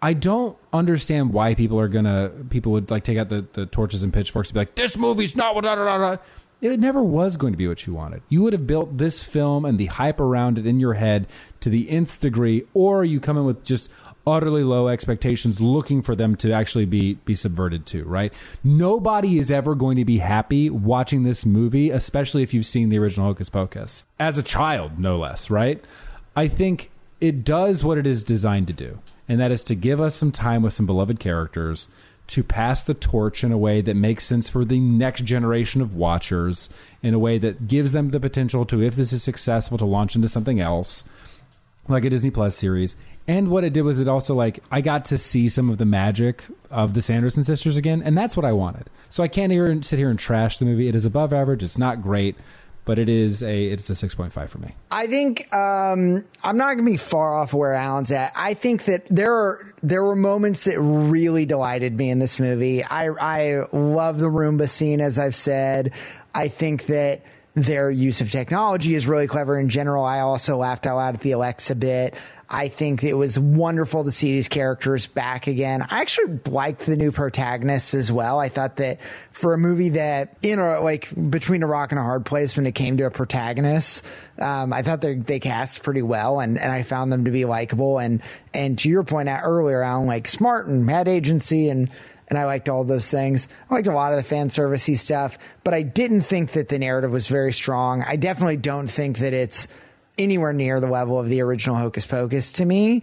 I don't understand why people are gonna people would like take out the, the torches and pitchforks and be like, this movie's not what da, da, da, da." It never was going to be what you wanted. You would have built this film and the hype around it in your head to the nth degree, or you come in with just utterly low expectations, looking for them to actually be be subverted to. Right? Nobody is ever going to be happy watching this movie, especially if you've seen the original Hocus Pocus as a child, no less. Right? I think it does what it is designed to do, and that is to give us some time with some beloved characters to pass the torch in a way that makes sense for the next generation of watchers, in a way that gives them the potential to, if this is successful, to launch into something else, like a Disney Plus series. And what it did was it also like I got to see some of the magic of the Sanderson sisters again, and that's what I wanted. So I can't here sit here and trash the movie. It is above average. It's not great, but it is a it's a six point five for me. I think um, I'm not to be far off where Alan's at. I think that there are there were moments that really delighted me in this movie. I I love the Roomba scene, as I've said. I think that their use of technology is really clever in general. I also laughed out loud at the Alexa bit. I think it was wonderful to see these characters back again. I actually liked the new protagonists as well. I thought that for a movie that you know, like between a rock and a hard place when it came to a protagonist, um, I thought they they cast pretty well, and and I found them to be likable. And and to your point out earlier, Alan, like smart and had agency and and I liked all those things. I liked a lot of the fan servicey stuff, but I didn't think that the narrative was very strong. I definitely don't think that it's anywhere near the level of the original Hocus Pocus to me.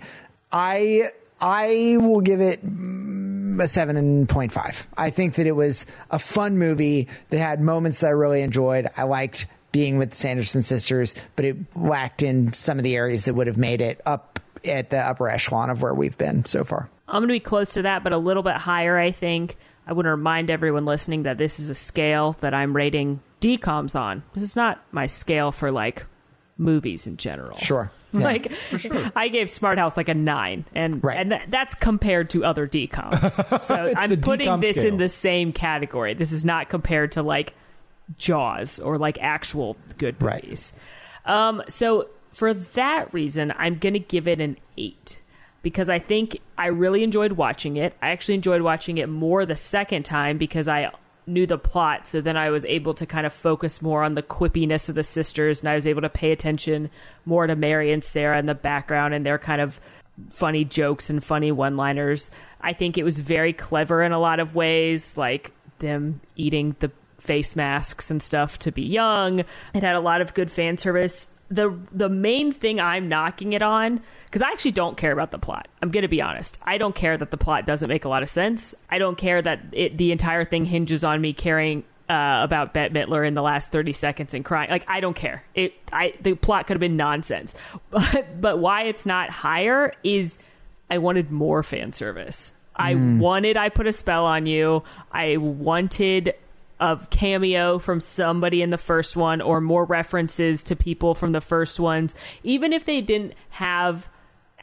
I I will give it a seven point five. I think that it was a fun movie that had moments that I really enjoyed. I liked being with the Sanderson sisters, but it lacked in some of the areas that would have made it up at the upper echelon of where we've been so far. I'm going to be close to that, but a little bit higher, I think. I want to remind everyone listening that this is a scale that I'm rating DCOMs on. This is not my scale for like movies in general. Sure. [laughs] Yeah. Like I gave Smart House like a nine, and Right. and th- that's compared to other DCOMs. [laughs] So I'm the putting DCOM this scale. in the same category. This is not compared to like Jaws or like actual good Right. movies. Um, so for that reason, I'm going to give it an eight because I think I really enjoyed watching it. I actually enjoyed watching it more the second time because I knew the plot. So then I was able to kind of focus more on the quippiness of the sisters and I was able to pay attention more to Mary and Sarah in the background and their kind of funny jokes and funny one liners. I think it was very clever in a lot of ways, like them eating the face masks and stuff to be young. It had a lot of good fan service. The the main thing I'm knocking it on because I actually don't care about the plot. I'm going to be honest. I don't care that the plot doesn't make a lot of sense. I don't care that it, the entire thing hinges on me caring uh, about Bette Midler in the last 30 seconds and crying. Like I don't care. It I the plot could have been nonsense. [laughs] But but why it's not higher is I wanted more fan service. I wanted I put a spell on you. I wanted a cameo from somebody in the first one or more references to people from the first ones. Even if they didn't have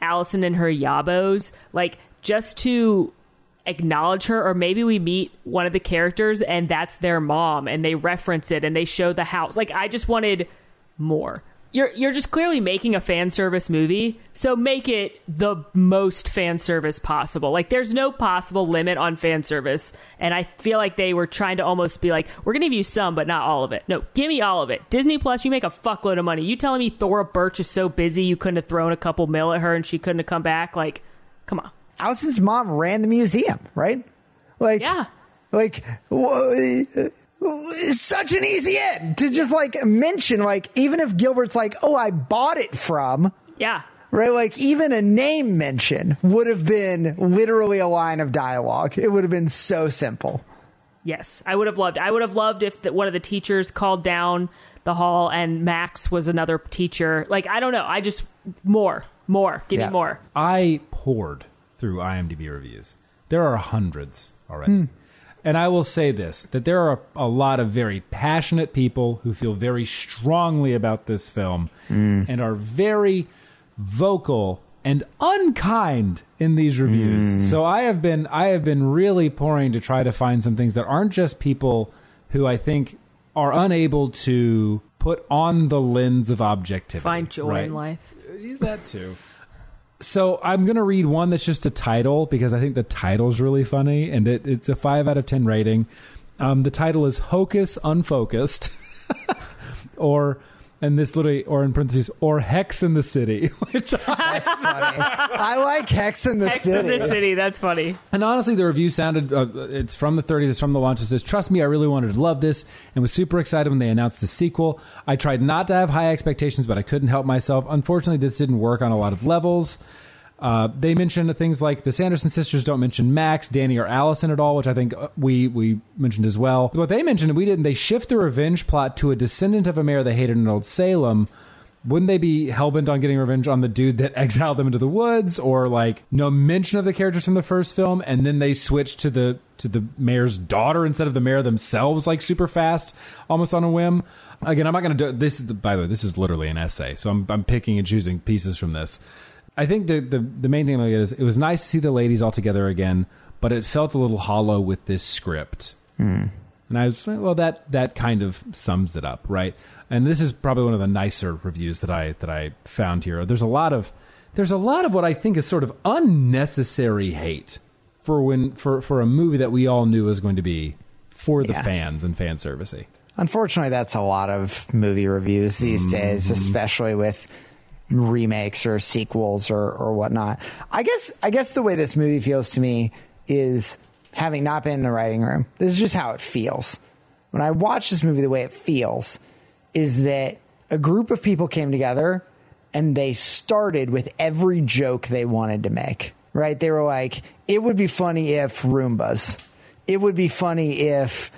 Allison and her yabos, like just to acknowledge her or maybe we meet one of the characters and that's their mom and they reference it and they show the house like i just wanted more you're you're just clearly making a fan service movie so make it the most fan service possible. Like there's no possible limit on fan service and i feel like they were trying to almost be like we're gonna give you some but not all of it. No give me all of it. Disney plus you make a fuckload of money. You telling me thora birch is so busy you couldn't have thrown a couple mil at her and she couldn't have come back? Like come on. Allison's mom ran the museum, right? Like, Yeah. like wha- it's such an easy end to just like mention, like, even if Gilbert's like, oh, I bought it from, yeah right? Like, even a name mention would have been literally a line of dialogue. It would have been so simple. Yes, I would have loved. I would have loved if the, one of the teachers called down the hall and Max was another teacher. Like I don't know. I just more, more. Give Yeah. me more. I poured through IMDb reviews. There are hundreds already. Hmm. And I will say this that there are a lot of very passionate people who feel very strongly about this film mm. and are very vocal and unkind in these reviews. Mm. So I have been I have been really pouring to try to find some things that aren't just people who I think are unable to put on the lens of objectivity. Find joy right? in life. That too. So I'm gonna read one that's just a title because I think the title's really funny and it, it's a five out of ten rating. Um, the title is Hocus Unfocused, [laughs] or and this literally or in parentheses or Hex in the City, [laughs] which Funny. I like Hex in the Hex City. in the city. That's funny. And honestly, the review sounded, uh, it's from the 30s, it's from the launch. It says, Trust me, I really wanted to love this and was super excited when they announced the sequel. I tried not to have high expectations, but I couldn't help myself. Unfortunately, this didn't work on a lot of levels. Uh, they mentioned things like the Sanderson sisters don't mention Max, Dani, or Allison at all, which I think uh, we we mentioned as well. What they mentioned, we didn't. They shift the revenge plot to a descendant of a mayor they hated in Old Salem. Wouldn't they be hellbent on getting revenge on the dude that [laughs] exiled them into the woods, or like no mention of the characters from the first film, and then they switch to the to the mayor's daughter instead of the mayor themselves, like super fast, almost on a whim? Again, I'm not going to do this. By the way, this is literally an essay, so I'm I'm picking and choosing pieces from this. I think the, the the main thing I get is it was nice to see the ladies all together again, but it felt a little hollow with this script. Hmm. And I was well, that that kind of sums it up, right? And this is probably one of the nicer reviews that I that I found here. There's a lot of there's a lot of what I think is sort of unnecessary hate for when for for a movie that we all knew was going to be for the Yeah. fans and fan servicey. Unfortunately, that's a lot of movie reviews these mm-hmm. days, especially with remakes or sequels or, or whatnot. I guess I guess the way this movie feels to me is having not been in the writing room. This is just how it feels. When I watch this movie, the way it feels is that a group of people came together and they started with every joke they wanted to make. Right? They were like, it would be funny if Roombas. It would be funny if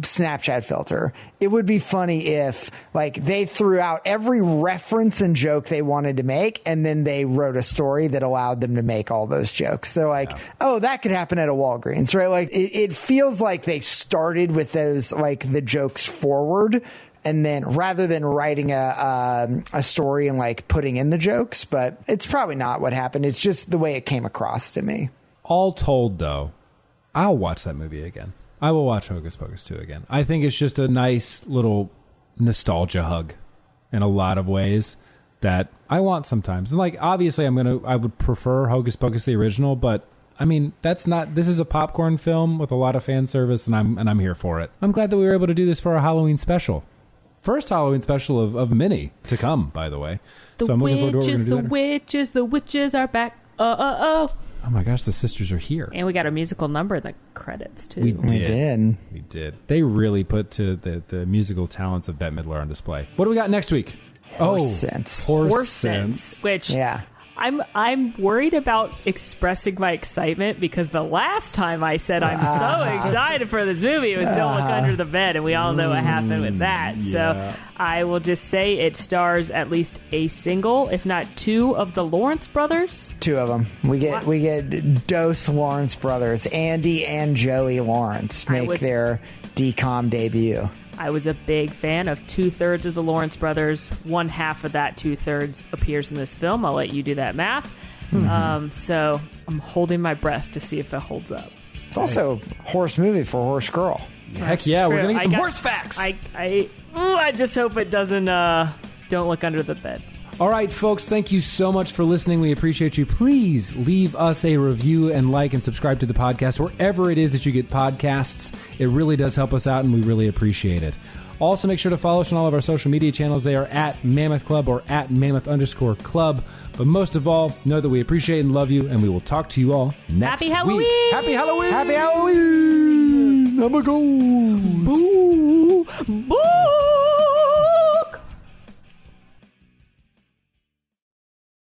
Snapchat filter. It would be funny if like they threw out every reference and joke they wanted to make and then they wrote a story that allowed them to make all those jokes. They're like, "Oh, that could happen at a Walgreens." Right? Like it, it feels like they started with those like the jokes forward and then rather than writing a um, a story and like putting in the jokes, but it's probably not what happened. It's just the way it came across to me. All told, though, I'll watch that movie again. I will watch Hocus Pocus 2 again. I think it's just a nice little nostalgia hug in a lot of ways that I want sometimes. And like obviously I'm going to I would prefer Hocus Pocus the original, but I mean, that's not this is a popcorn film with a lot of fan service and I'm and I'm here for it. I'm glad that we were able to do this for our Halloween special. First Halloween special of, of many to come, by the way. The so I'm looking forward to what we're witches, the later. witches, the witches are back. Uh uh oh. Oh my gosh, the sisters are here. And we got a musical number in the credits too. We We did. did. We did. They really put to the, the musical talents of Bette Midler on display. What do we got next week? Horse oh, sense. Horse, Horse sense. sense, which Yeah. I'm I'm worried about expressing my excitement because the last time I said I'm so ah. excited for this movie, it was Don't Look ah. Under the Bed, and we all know what happened with mm, that. yeah. So I will just say it stars at least a single, if not two, of the Lawrence brothers. Two of them. We get What? we get Dose Lawrence brothers, Andy and Joey Lawrence make was- their DCOM debut. I was a big fan of two thirds of the Lawrence brothers. One half of that two thirds appears in this film. I'll let you do that math. Mm-hmm. Um, so I'm holding my breath to see if it holds up. It's also a horse movie for horse girl. Heck yeah, we're gonna get I some got- horse facts. I I ooh, I just hope it doesn't. Uh, don't look under the bed. All right, folks, thank you so much for listening. We appreciate you. Please leave us a review and like and subscribe to the podcast wherever it is that you get podcasts. It really does help us out, and we really appreciate it. Also, make sure to follow us on all of our social media channels. They are at Mammoth Club or at Mammoth underscore Club. But most of all, know that we appreciate and love you, and we will talk to you all next week. Happy week. Halloween! Happy Halloween! Happy Halloween! I'm a go. Boo!